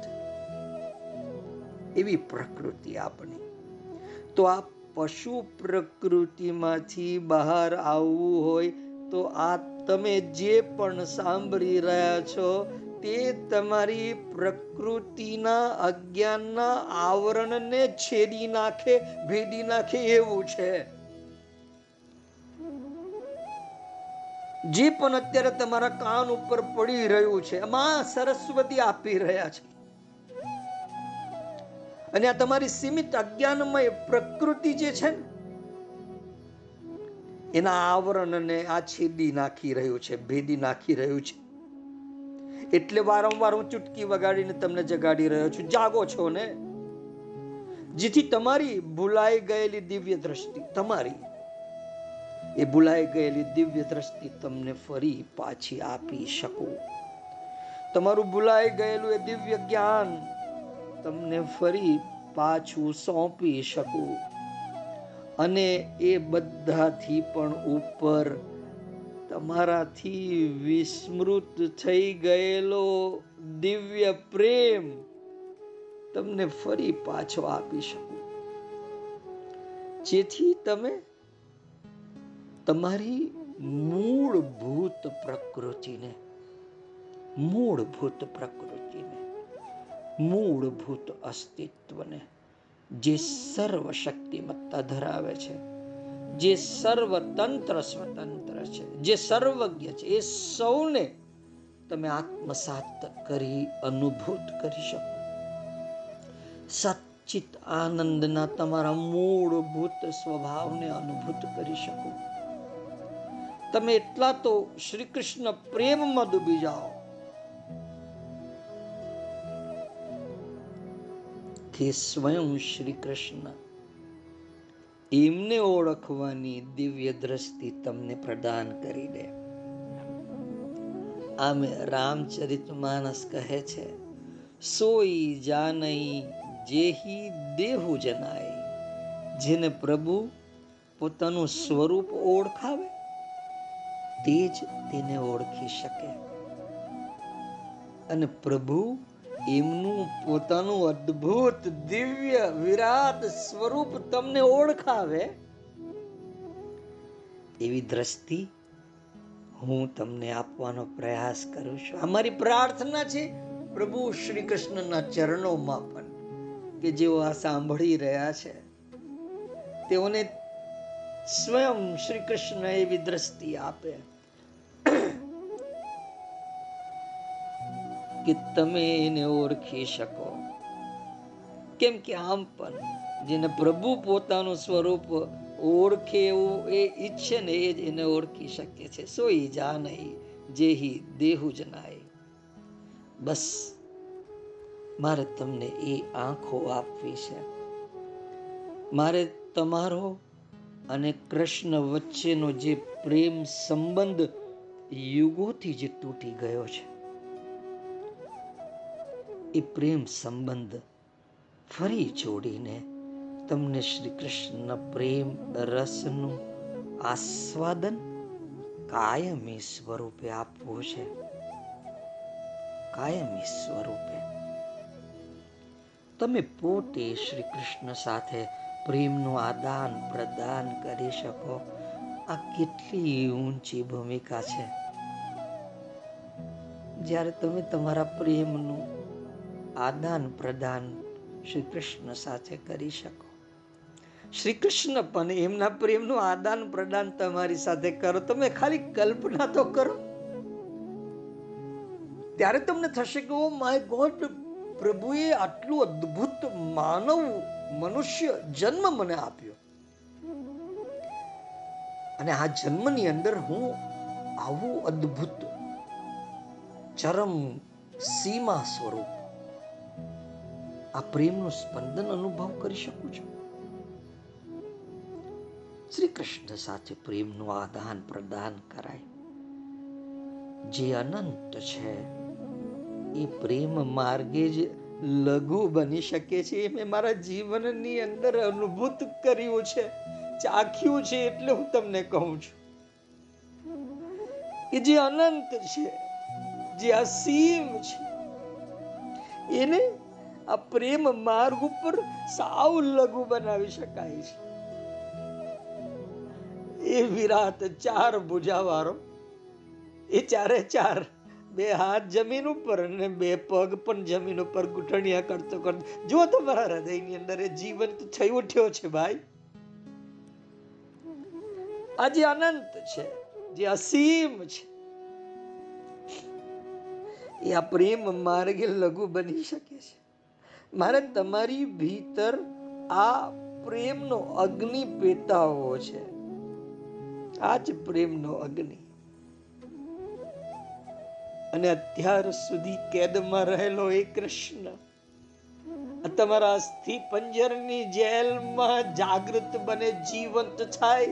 એવી પ્રકૃતિ આપણી. તો આ પશુ પ્રકૃતિમાંથી બહાર આવવું હોય તો આ તમે જે પણ સાંભળી રહ્યા છો, તે તમારી પ્રકૃતિના અજ્ઞાનના આવરણને છેદી નાખે, ભેદી નાખે એવું છે. જે પણ અત્યારે તમારા કાન ઉપર પડી રહ્યું છે, એમાં સરસ્વતી આપી રહ્યા છે. અને આ તમારી સીમિત અજ્ઞાનમય પ્રકૃતિ જે છે ને એના આવરણને આ છેદી નાખી રહ્યું છે, ભેદી નાખી રહ્યું છે. એટલે વારંવાર હું ચૂટકી વગાડીને તમને જગાડી રહ્યો છું. જાગો છો ને? જેથી તમારી ભૂલાઈ ગયેલી દિવ્ય દ્રષ્ટિ, તમારી એ ભૂલાઈ ગયેલી દિવ્ય દ્રષ્ટિ તમને ફરી પાછી આપી શકું. તમારું ભૂલાઈ ગયેલું એ દિવ્ય જ્ઞાન તમને ફરી પાછું સોંપી શકું. અને એ બધાથી પણ ઉપર તમારાથી વિસ્મૃત થઈ ગયેલો દિવ્ય પ્રેમ તમને ફરી પાછો આપી શકું. જેથી તમે તમારી મૂળભૂત પ્રકૃતિને મૂળભૂત પ્રકૃતિને, મૂળભૂત અસ્તિત્વને જે સર્વ શક્તિમત્તા ધરાવે છે, જે સર્વતંત્ર સ્વતંત્ર છે, જે સર્વજ્ઞ છે, એ સૌને તમે આત્મસાત કરી, અનુભૂત કરી શકો. સચિત આનંદના તમારા મૂળભૂત સ્વભાવને અનુભૂત કરી શકો. તમે એટલા તો શ્રી કૃષ્ણ પ્રેમમાં ડૂબી જાઓ. કે સ્વયં શ્રી કૃષ્ણ. એમને ઓળખવાની દિવ્ય દ્રષ્ટિ તમને પ્રદાન કરી દે. આમે રામચરિત માનસ કહે છે, સોઈ જાનઈ જેહી દેહુ જનાય જેને પ્રભુ પોતાનું સ્વરૂપ ઓળખાવે, તે જ તેને ઓળખી શકે. અને પ્રભુ એમનું પોતાનું અદ્ભુત દિવ્ય વિરાટ સ્વરૂપ તમને ઓળખાવે? એવી દ્રષ્ટિ હું તમને આપવાનો પ્રયાસ કરું છું. અમારી પ્રાર્થના છે પ્રભુ શ્રી કૃષ્ણના ચરણોમાં પણ, કે જેઓ આ સાંભળી રહ્યા છે, તેઓને સ્વયં શ્રી કૃષ્ણ એવી દ્રષ્ટિ આપે. કે તમે એને ઓળખી શકો. કેમ કે આમ પણ જેને પ્રભુ પોતાનું સ્વરૂપ ઓળખે એવું એ ઈચ્છે ને એ જ એને ઓળખી શકે છે. સોઈ જા નહીં જે હી દેહુ જનાય બસ, મારે તમને એ આંખો આપવી છે. મારે તમારો અને કૃષ્ણ વચ્ચેનો જે પ્રેમ સંબંધ યુગોથી જે તૂટી ગયો છે. એ પ્રેમ સંબંધ ફરી જોડીને તમને શ્રી કૃષ્ણ પ્રેમ રસનું આસ્વાદન કાયમી સ્વરૂપે આપવું છે. કાયમી સ્વરૂપે. તમે પોતે શ્રી કૃષ્ણ સાથે પ્રેમનું આદાન પ્રદાન કરી શકો. આ કેટલી ઊંચી ભૂમિકા છે. જ્યારે તમે તમારા પ્રેમનું આદાન પ્રદાન શ્રી કૃષ્ણ સાથે કરી શકો. શ્રી કૃષ્ણ પણ એમના પ્રેમનું આદાન પ્રદાન તમારી સાથે કરો. તમે ખાલી કલ્પના તો કરો. ત્યારે તમને થશે કે ઓ માય ગોડ પ્રભુએ આટલું અદ્ભુત માનવ મનુષ્ય જન્મ મને આપ્યો. અને આ જન્મની અંદર હું આવું અદ્ભુત ચરમ સીમા સ્વરૂપ આ પ્રેમનું સ્પંદન અનુભવ કરી શકું છું? શ્રી કૃષ્ણ સાથે પ્રેમનું આદાન પ્રદાન કરાય. જે અનંત છે, એ પ્રેમ માર્ગે જ લઘુ બની શકે છે. એ મેં મારા જીવનની અંદર અનુભૂત કર્યું છે, ચાખ્યું છે એટલે હું તમને કહું છું. કે જે અનંત છે, જે અસીમ છે, એને આ પ્રેમ માર્ગ ઉપર સાવ લઘુ બનાવી શકાય છે. એ વિરાટ ચાર ભુજાવાળો, એ ચારે ચાર બે હાથ જમીન ઉપર અને બે પગ પણ જમીન ઉપર ગુઠણિયા કરતો કરતો, જો તમારા હૃદયની અંદર એ જીવંત થઈ ઉઠ્યો છે ભાઈ. આ જે અનંત છે, જે અસીમ છે. એ આ પ્રેમ માર્ગે લઘુ બની શકે છે. મારે તમારી ભીતર આ પ્રેમનો અગ્નિ પેતાવો છે. આ જ પ્રેમનો અગ્નિ. અને અત્યાર સુધી કેદમાં રહેલો એ કૃષ્ણ તમારા અસ્થિ પંજરની જેલમાં જાગૃત બને જીવંત થાય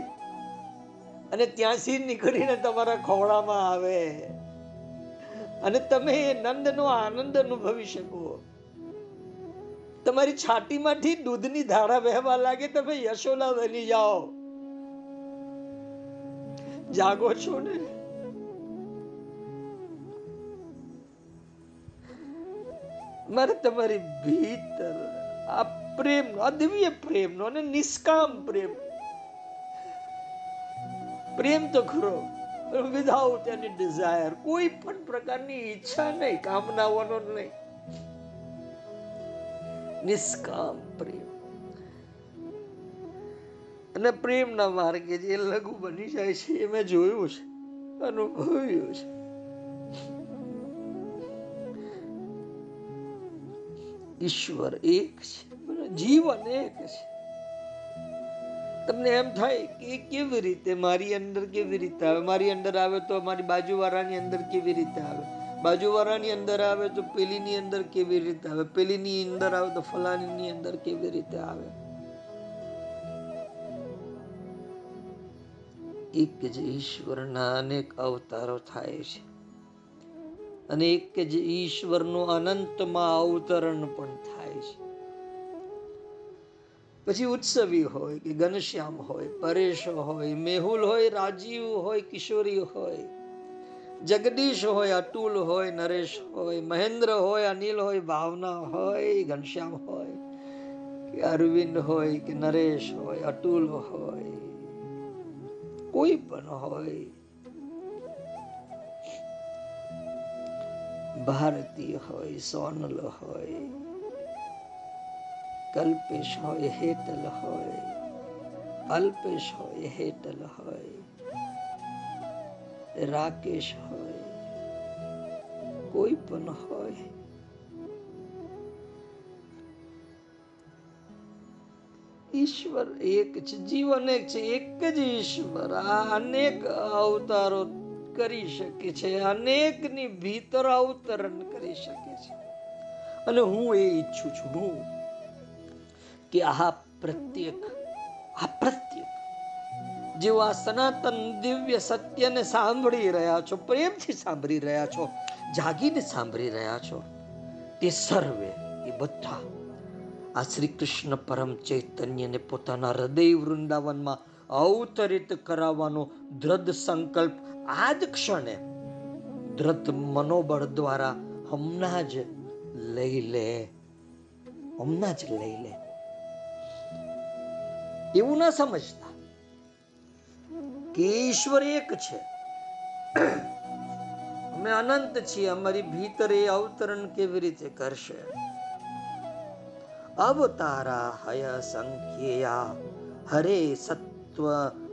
અને ત્યાંથી નીકળીને તમારા ખોળામાં આવે. અને તમે નંદનો આનંદ અનુભવી શકો. તમારી છાતીમાંથી દૂધની ધારા વહેવા લાગે તમે યશોલા બની જાઓ. જાગો છો ને? મારે તમારી ભીતર આ પ્રેમ અદિવ્ય પ્રેમનો અને નિષ્કામ પ્રેમ. પ્રેમ તો ખરો વિધાઉટ એની ડિઝાયર કોઈ પણ પ્રકારની ઈચ્છા નહીં, કામનાઓનો નહીં. નિષ્કામ પ્રેમ. અને પ્રેમના માર્ગે જે લઘુ બની જાય છે એ મેં જોયું છે, અનુભવ્યું છે. ઈશ્વર એક છે જીવન એક છે. તમને એમ થાય કે કેવી રીતે મારી અંદર કેવી રીતે આવે? મારી અંદર આવે તો મારી બાજુવાળાની અંદર કેવી રીતે આવે? બાજુવાળાની અંદર આવે તો પેલીની અંદર કેવી રીતે આવે? પેલીની અંદર આવે તો ફલાણીની અંદર કેવી રીતે આવે? એક જ ઈશ્વરના અનેક અવતારો થાય છે. અને એક જ ઈશ્વરનું અનંતમાં અવતરણ પણ થાય છે. પછી ઉત્સવી હોય કે ઘનશ્યામ હોય, પરેશ હોય, મેહુલ હોય, રાજીવ હોય, કિશોરી હોય જગદીશ હોય અતુલ હોય નરેશ હોય મહેન્દ્ર હોય અનિલ હોય ભાવના હોય ઘનશ્યામ હોય કે અરવિંદ હોય કે નરેશ હોય અતુલ હોય કોઈ પણ હોય ભારતી હોય સોનલ હોય કલ્પેશ હોય હેતલ હોય અલ્પેશ હોય હેતલ હોય રાકેશ હોય, કોઈ પણ હોય, ઈશ્વર એક છે જીવન એક છે, એક જ ઈશ્વર. આ અનેક અવતારો કરી શકે છે, અનેકની ભીતર અવતરણ કરી શકે છે. અને હું એ ઈચ્છું છું, હું, કે આ પ્રત્યેક આ પ્રત્યેક જેઓ આ સનાતન દિવ્ય સત્યને સાંભળી રહ્યા છો, પ્રેમથી સાંભળી રહ્યા છો, જાગીને સાંભળી રહ્યા છો, તે સર્વે, એ બધા. આ શ્રી કૃષ્ણ પરમ ચૈતન્યને પોતાના હૃદય વૃંદાવનમાં અવતરિત કરાવવાનો દ્રઢ સંકલ્પ આ જ ક્ષણે દ્રઢ મનોબળ દ્વારા હમણાં જ લઈ લે. હમણાં જ લઈ લે. એવું ના સમજતા. કે ઈશ્વર એક છે. અમે અનંત છીએ, અમારી ભીતર એ અવતરણ કેવી રીતે કરશે? અવતારા હય સંખ્યેયા, હરે સત્વ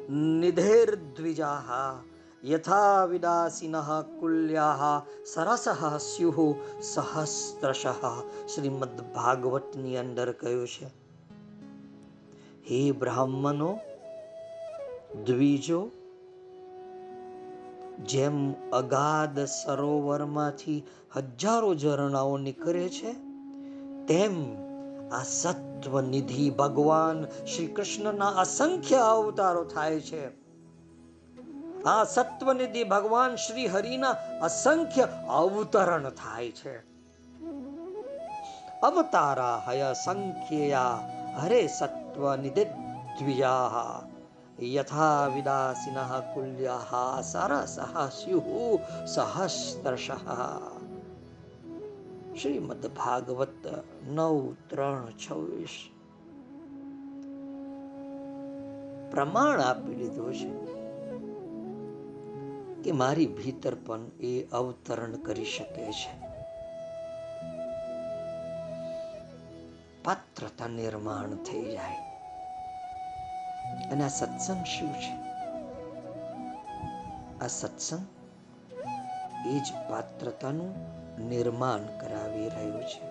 નિધેર દ્વિજાહા યથા વિદાસીન કુલ્યાહ, સરસ સ્યુઃ સહસ્ત્રશ, શ્રીમદ ભાગવતની અંદર કહ્યું છે. હે બ્રાહ્મણો દ્વિજો, જેમ અગાધ સરોવરમાંથી હજારો ઝરણાઓ નીકળે છે, તેમ આ સત્વ નિધિ ભગવાન શ્રી કૃષ્ણના અસંખ્ય અવતારો થાય છે. આ સત્વનિધિ ભગવાન શ્રી હરિના અસંખ્ય અવતરણ થાય છે. અવતારા હય સંખ્યયા, હરે સત્વ નિધિ દ્વિજા યથા વિદાસિનઃ કુલ્યાઃ સરસઃ સ્યુઃ સહસ્ત્રશઃ શ્રીમદ ભાગવત નવ ત્રણ છવ્વીસ પ્રમાણ આપી લીધું છે કે મારી ભીતર પણ એ અવતરણ કરી શકે છે પાત્રતા નિર્માણ થઈ જાય અને આ સત્સંગ શું છે? આ સત્સંગ એ જ પાત્રતાનું નિર્માણ કરાવી રહ્યું છે.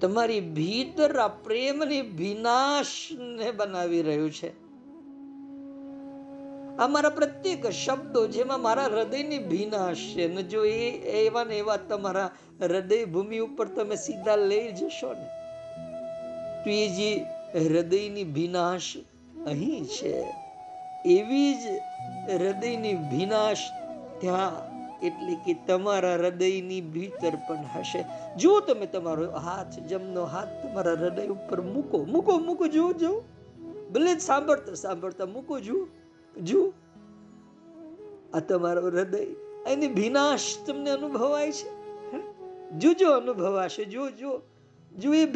તમારી ભીતર આ પ્રેમની વિનાશને બનાવી રહ્યું છે. આ મારા પ્રત્યેક શબ્દો જેમાં મારા હૃદયની ભીનાશ છે ને જો એ એવા ને એવા તમારા હૃદય ભૂમિ ઉપર તમે સીધા લઈ જશો ને, તો એ જે હૃદયની ભીનાશ અહીં છે. એવી જ હૃદયની ભીનાશ ત્યાં, એટલે કે તમારા હૃદયની ભીતર પણ હશે. જો તમે તમારો હાથ, જમનો હાથ તમારા હૃદય ઉપર મૂકો મૂકો મૂકો, જુઓ જુઓ. ભલે જ સાંભળતા સાંભળતા મૂકો, જુઓ જુઓ. આ તમારો હૃદય, એની ભીનાશ તમને અનુભવાય છે. જોજો અનુભવાશે. જો જો એ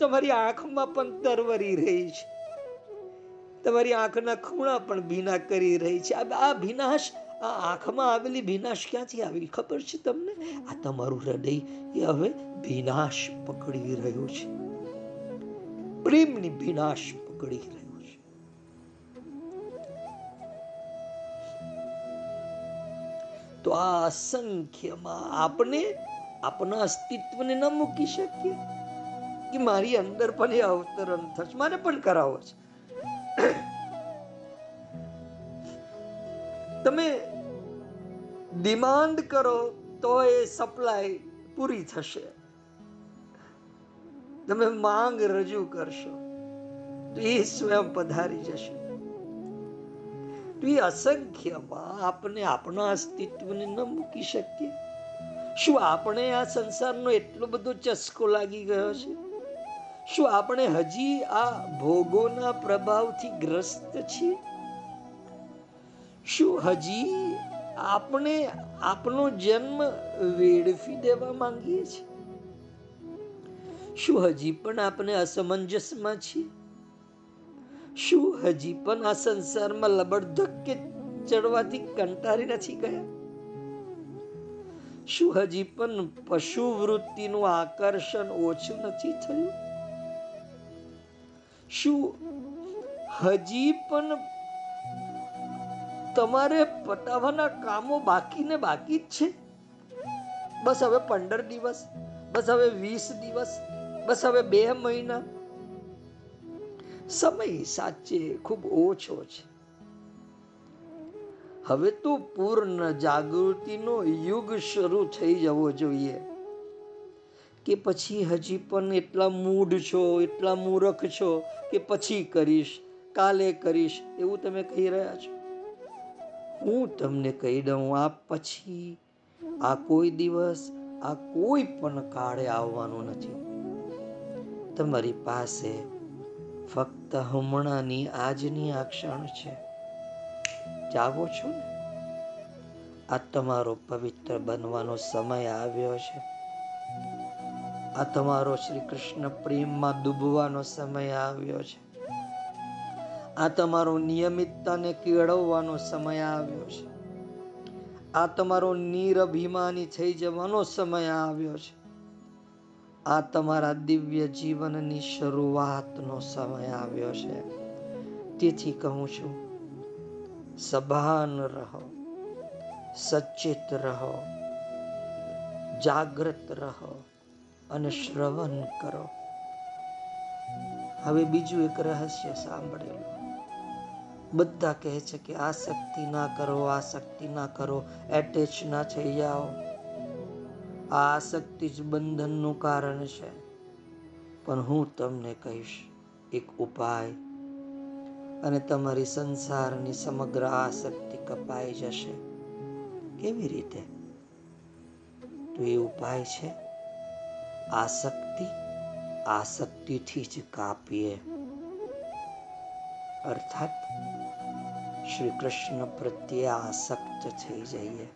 તમારી આંખમાં પણ તરવરી રહી છે. તમારી આંખના ખૂણા પણ ભીના કરી રહી છે. આ ભીનાશ, આ આંખમાં આવેલી ભીનાશ ક્યાંથી આવી? ખબર છે તમને? આ તમારું હૃદય એ હવે ભીનાશ પકડી રહ્યું છે. પ્રેમની ભીનાશ પકડી રહ્યું છે. તો આ અસંખ્યમાં આપણે આપણા અસ્તિત્વને ન મૂકી શકીએ. કે મારી અંદર પણ એ અવતરણ થશે. મારે પણ કરાવો છે. તમે ડિમાન્ડ કરો તો એ સપ્લાય પૂરી થશે. તમે માંગ રજૂ કરશો તો એ સ્વયં પધારી જશે. તો એ અસંખ્યમાં આપણે આપણા અસ્તિત્વને ન મૂકી શકીએ. શું આપણે આ સંસારનો એટલો બધો ચસ્કો લાગી ગયો છે? શું આપણે હજી આ ભોગોના પ્રભાવથી ગ્રસ્ત છીએ? શું હજી આપણે આપનો જન્મ વેડફી દેવા માંગીએ છીએ? શું હજી પણ આપણે અસમંજસમાં છીએ? શું હજી પણ આ સંસારમાં લબડધક્કે ચડવાથી કંટાળી નથી ગયા? શું હજી પણ પશુ વૃત્તિનું આકર્ષણ ઓછું નથી થયું? શું હજી પણ તમારે પતાવવાના કામો બાકી ને બાકી જ છે? બસ હવે પંદર દિવસ, બસ હવે વીસ દિવસ, બસ હવે બે મહિના. સમય સાચે ખૂબ ઓછો છે. હવે તો પૂર્ણ જાગૃતિનો યુગ શરૂ થઈ જવો જોઈએ. કે પછી હજી પણ એટલા મૂઢ છો, એટલા મૂરખ છો કે પછી કરીશ, કાલે કરીશ, એવું તમે કહી રહ્યા છો? હું તમને કહી દઉં, આ પછી, આ કોઈ દિવસ, આ કોઈ પણ કાળે આવવાનું નથી. તમારી પાસે ફક્ત હમણાંની આજની આ ક્ષણ છે. જાગો છો ને? આ તમારો પવિત્ર બનવાનો સમય આવ્યો છે. આ તમારો શ્રી કૃષ્ણ પ્રેમમાં ડૂબવાનો સમય આવ્યો છે. આ તમારો નિયમિતતાને કેળવવાનો સમય આવ્યો છે. આ તમારો નિરભિમાની થઈ જવાનો સમય આવ્યો છે. આ તમારા દિવ્ય જીવનની શરૂઆતનો સમય આવ્યો છે. તેથી કહું છું, સભાન રહો, સચેત રહો જાગૃત રહો. અને શ્રવણ કરો. હવે બીજું એક રહસ્ય સાંભળેલું. બધા કહે છે કે આસક્તિ ના કરો આસક્તિ ના કરો એટેચ ના થઈ જાઓ આ આસક્તિ જ બંધનનું કારણ છે. પણ હું તમને કહીશ, એક ઉપાય. અને તમારી સંસારની સમગ્ર આસક્તિ કપાઈ જશે. કેવી રીતે? તો એ ઉપાય છે આસક્તિ આસક્તિથી જ કાપીએ. અર્થાત શ્રી કૃષ્ણ પ્રત્યે આસક્ત થઈ જઈએ.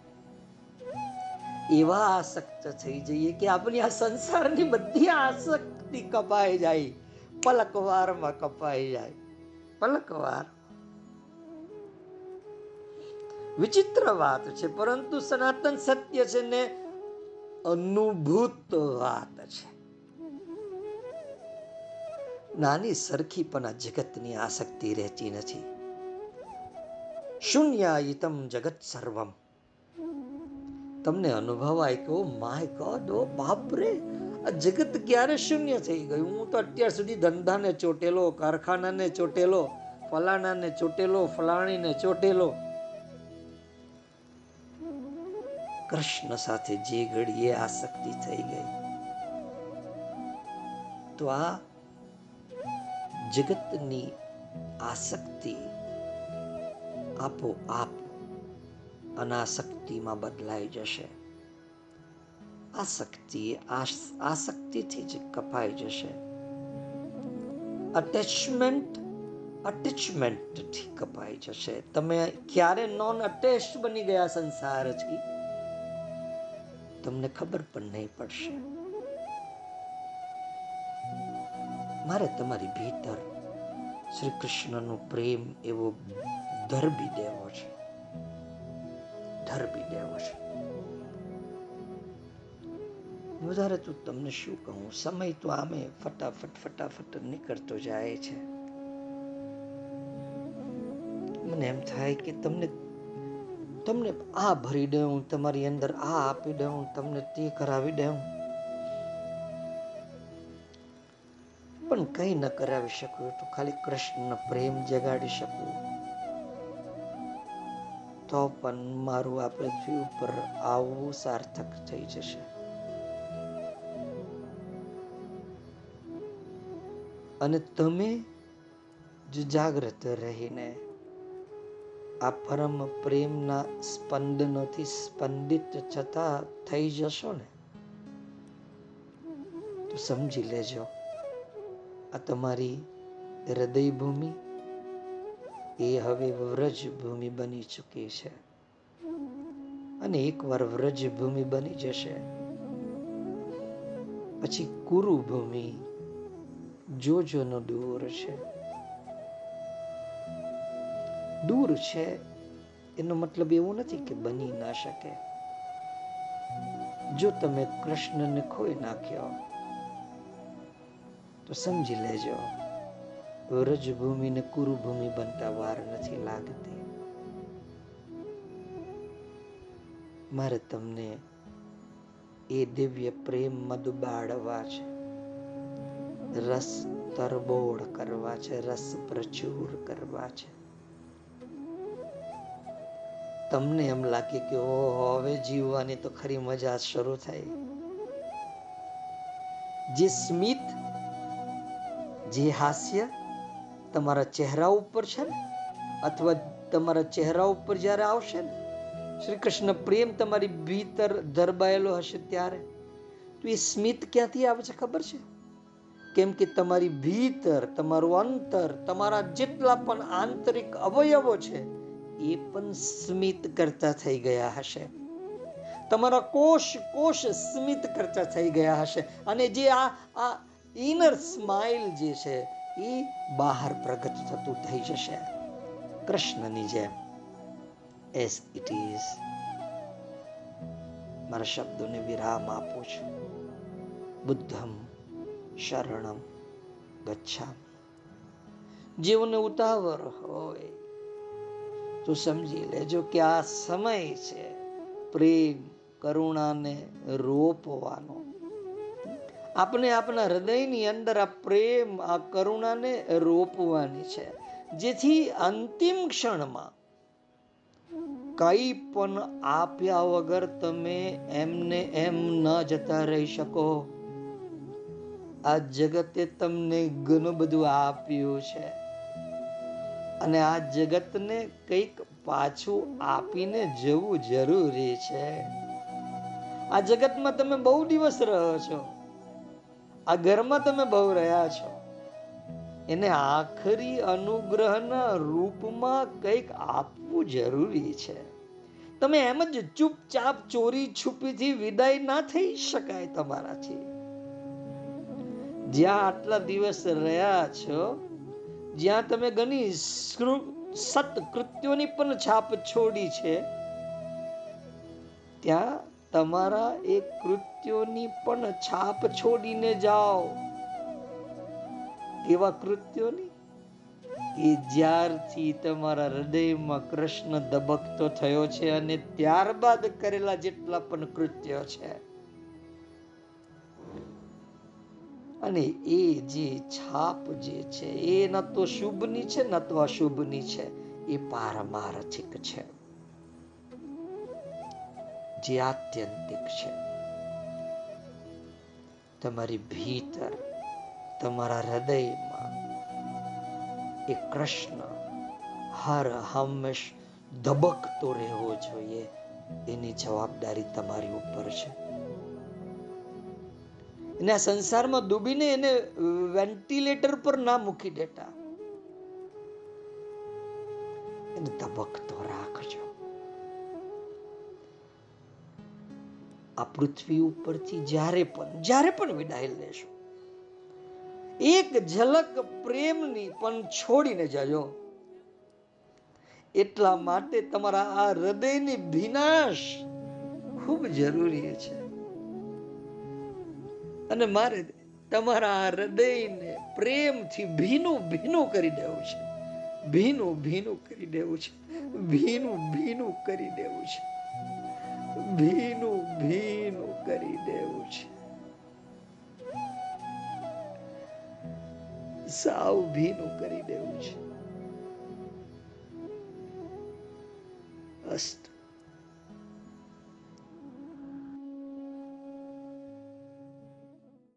એવા આસક્ત થઈ જઈએ કે આપણી આ સંસારની બધી આસક્તિ કપાઈ જાય. પલકવારમાં કપાઈ જાય. પલકવાર. વિચિત્ર વાત છે, પરંતુ સનાતન સત્ય છે ને અનુભૂત વાત છે. નાની સરખી પણ આ જગતની આસક્તિ રહેતી નથી. શૂન્યાયિતમ જગત સર્વમ. તમને અનુભવાય કે માય ગોડ, ઓ બાપરે! આ જગત ક્યારે શૂન્ય થઈ ગયું? હું તો અત્યાર સુધી ધંધાને ચોટેલો, કારખાનાને ચોટેલો, ફલાણાને ચોટેલો, ફલાણીને ચોટેલો કૃષ્ણ સાથે જે ઘડીએ આસક્તિ થઈ ગઈ. તો આ જગતની આસક્તિ આપોઆપ અનાસક્તિમાં બદલાઈ જશે. આસક્તિ આસક્તિથી જ કપાઈ જશે. અટેચમેન્ટ અટેચમેન્ટથી કપાઈ જશે. તમે ક્યારે નોન અટેચ બની ગયા સંસારથી? તમને ખબર પણ નહીં પડશે. મારે તમારી ભીતર શ્રી કૃષ્ણનો પ્રેમ એવો ધરબી દેવો છે. ધરબી દેવો છે. વધારે તો તમને શું કહું? સમય તો આમે ફટાફટ ફટાફટ નીકળતો જાય છે. મને એમ થાય કે તમને તમને આ ભરી દઉં, તમારી અંદર આ આપી દઉં, તમને તે કરાવી દઉં. પણ કઈ ન કરાવી શકું તો ખાલી કૃષ્ણ પ્રેમ જગાડી શકું. તો પણ મારું આ પૃથ્વી ઉપર આવવું સાર્થક થઈ જશે. અને તમે જો જાગ્રત રહીને આ પરમ પ્રેમના સ્પંદનોથી સ્પંદિત છતા થઈ જશો ને? તો સમજી લેજો, આ તમારી હૃદય ભૂમિ એ હવે વ્રજ ભૂમિ બની ચૂકી છે. અને એકવાર વ્રજ ભૂમિ બની જશે, પછી કુરુ ભૂમિ જોજોનો દૂર છે. દૂર છે, એનો મતલબ એવું નથી કે બની ના શકે. જો તમે કૃષ્ણને ખોઈ નાખ્યો, તો સમજી લેજો વ્રજભૂમિ ને કુરુભૂમિ બનતા વાર નથી લાગતી. મારે તમને એ દિવ્ય પ્રેમમાં ડુબાડવા છે. રસ તરબોળ કરવા છે, રસ પ્રચુર કરવા છે. તમને એમ લાગે કે ઓ હવે જીવવાની તો ખરી મજા શરૂ થાય જે સ્મિત, જે હાસ્ય તમારા ચહેરા ઉપર છે ને, અથવા તમારા ચહેરા ઉપર જ્યારે આવશે ને શ્રી કૃષ્ણ પ્રેમ તમારી ભીતર દરબાયેલો હશે ત્યારે, તો એ સ્મિત ક્યાંથી આવે છે ખબર છે? કેમ કે તમારી ભીતર, તમારું અંતર, તમારા જેટલા પણ આંતરિક અવયવો છે એ પણ સ્મિત કરતા થઈ ગયા હશે. તમારા કોષ કોષ સ્મિત કરતા થઈ ગયા હશે. અને જે આ આ ઇનર સ્માઇલ જે છે, એ બહાર પ્રગટ થતું થઈ જશે. કૃષ્ણની જેમ. એસ ઇટ ઇઝ મારા શબ્દોને વિરામ આપું છું. બુદ્ધમ, શરણમ ગચ્છા જીવને ઉતાવળ હોય. તો સમજી લેજો કે આ સમય છે પ્રેમ, કરુણાને રોપવાનો. આપણે આપણા હૃદયની અંદર આ પ્રેમ, આ કરુણાને રોપવાની છે. જેથી અંતિમ ક્ષણમાં કઈ પણ આપ્યા વગર તમે એમને એમ ન જતા રહી શકો. આ જગતે તમને ઘણું બધું આપ્યું છે. અને આ જગતને કંઈક પાછું આપીને જવું જરૂરી છે. આ જગતમાં તમે બહુ દિવસ રહ્યો છો. આ ઘરમાં તમે બહુ રહ્યા છો. એને આખરી અનુગ્રહના રૂપમાં કંઈક આપવું જરૂરી છે. તમે એમ જ ચૂપચાપ ચોરી છુપીથી વિદાય ના થઈ શકાય તમારાથી. જ્યાં આટલા દિવસ રહ્યા છો જ્યાં તમે ઘણી સત્કૃત્યોની પણ છાપ છોડી છે, ત્યાં તમારા એ કૃત્યોની પણ છાપ છોડીને જાઓ. એવા કૃત્યોની? કે જ્યારથી તમારા હૃદયમાં કૃષ્ણ ધબકતો થયો છે અને ત્યારબાદ કરેલા જેટલા પણ કૃત્યો છે. અને એ જે છાપ જે છે, એ ન તો શુભની છે, ન તો અશુભની છે, એ પારમાર્થિક છે. જે આત્યંતિક છે. તમારી ભીતર, તમારા હૃદયમાં એ કૃષ્ણ હર હંમેશ ધબકતો રહેવો જોઈએ, એની જવાબદારી તમારી ઉપર છે. એને આ સંસારમાં ડૂબીને એને વેન્ટિલેટર પર ના મૂકી દેતા. એને ધબકતો રાખજો. આ પૃથ્વી ઉપરથી જ્યારે પણ જ્યારે પણ વિદાય લેશો, એક ઝલક પ્રેમની પણ છોડીને જજો. એટલા માટે તમારા આ હૃદયની વિનાશ ખૂબ જરૂરી છે. અને મારે તમારા હૃદયને પ્રેમથી ભીનું ભીનું કરી દેવું છે. ભીનું ભીનું કરી દેવું છે. ભીનું ભીનું કરી દેવું છે. ભીનું ભીનું કરી દેવું છે. સાવ ભીનું કરી દેવું છે. અસ્ત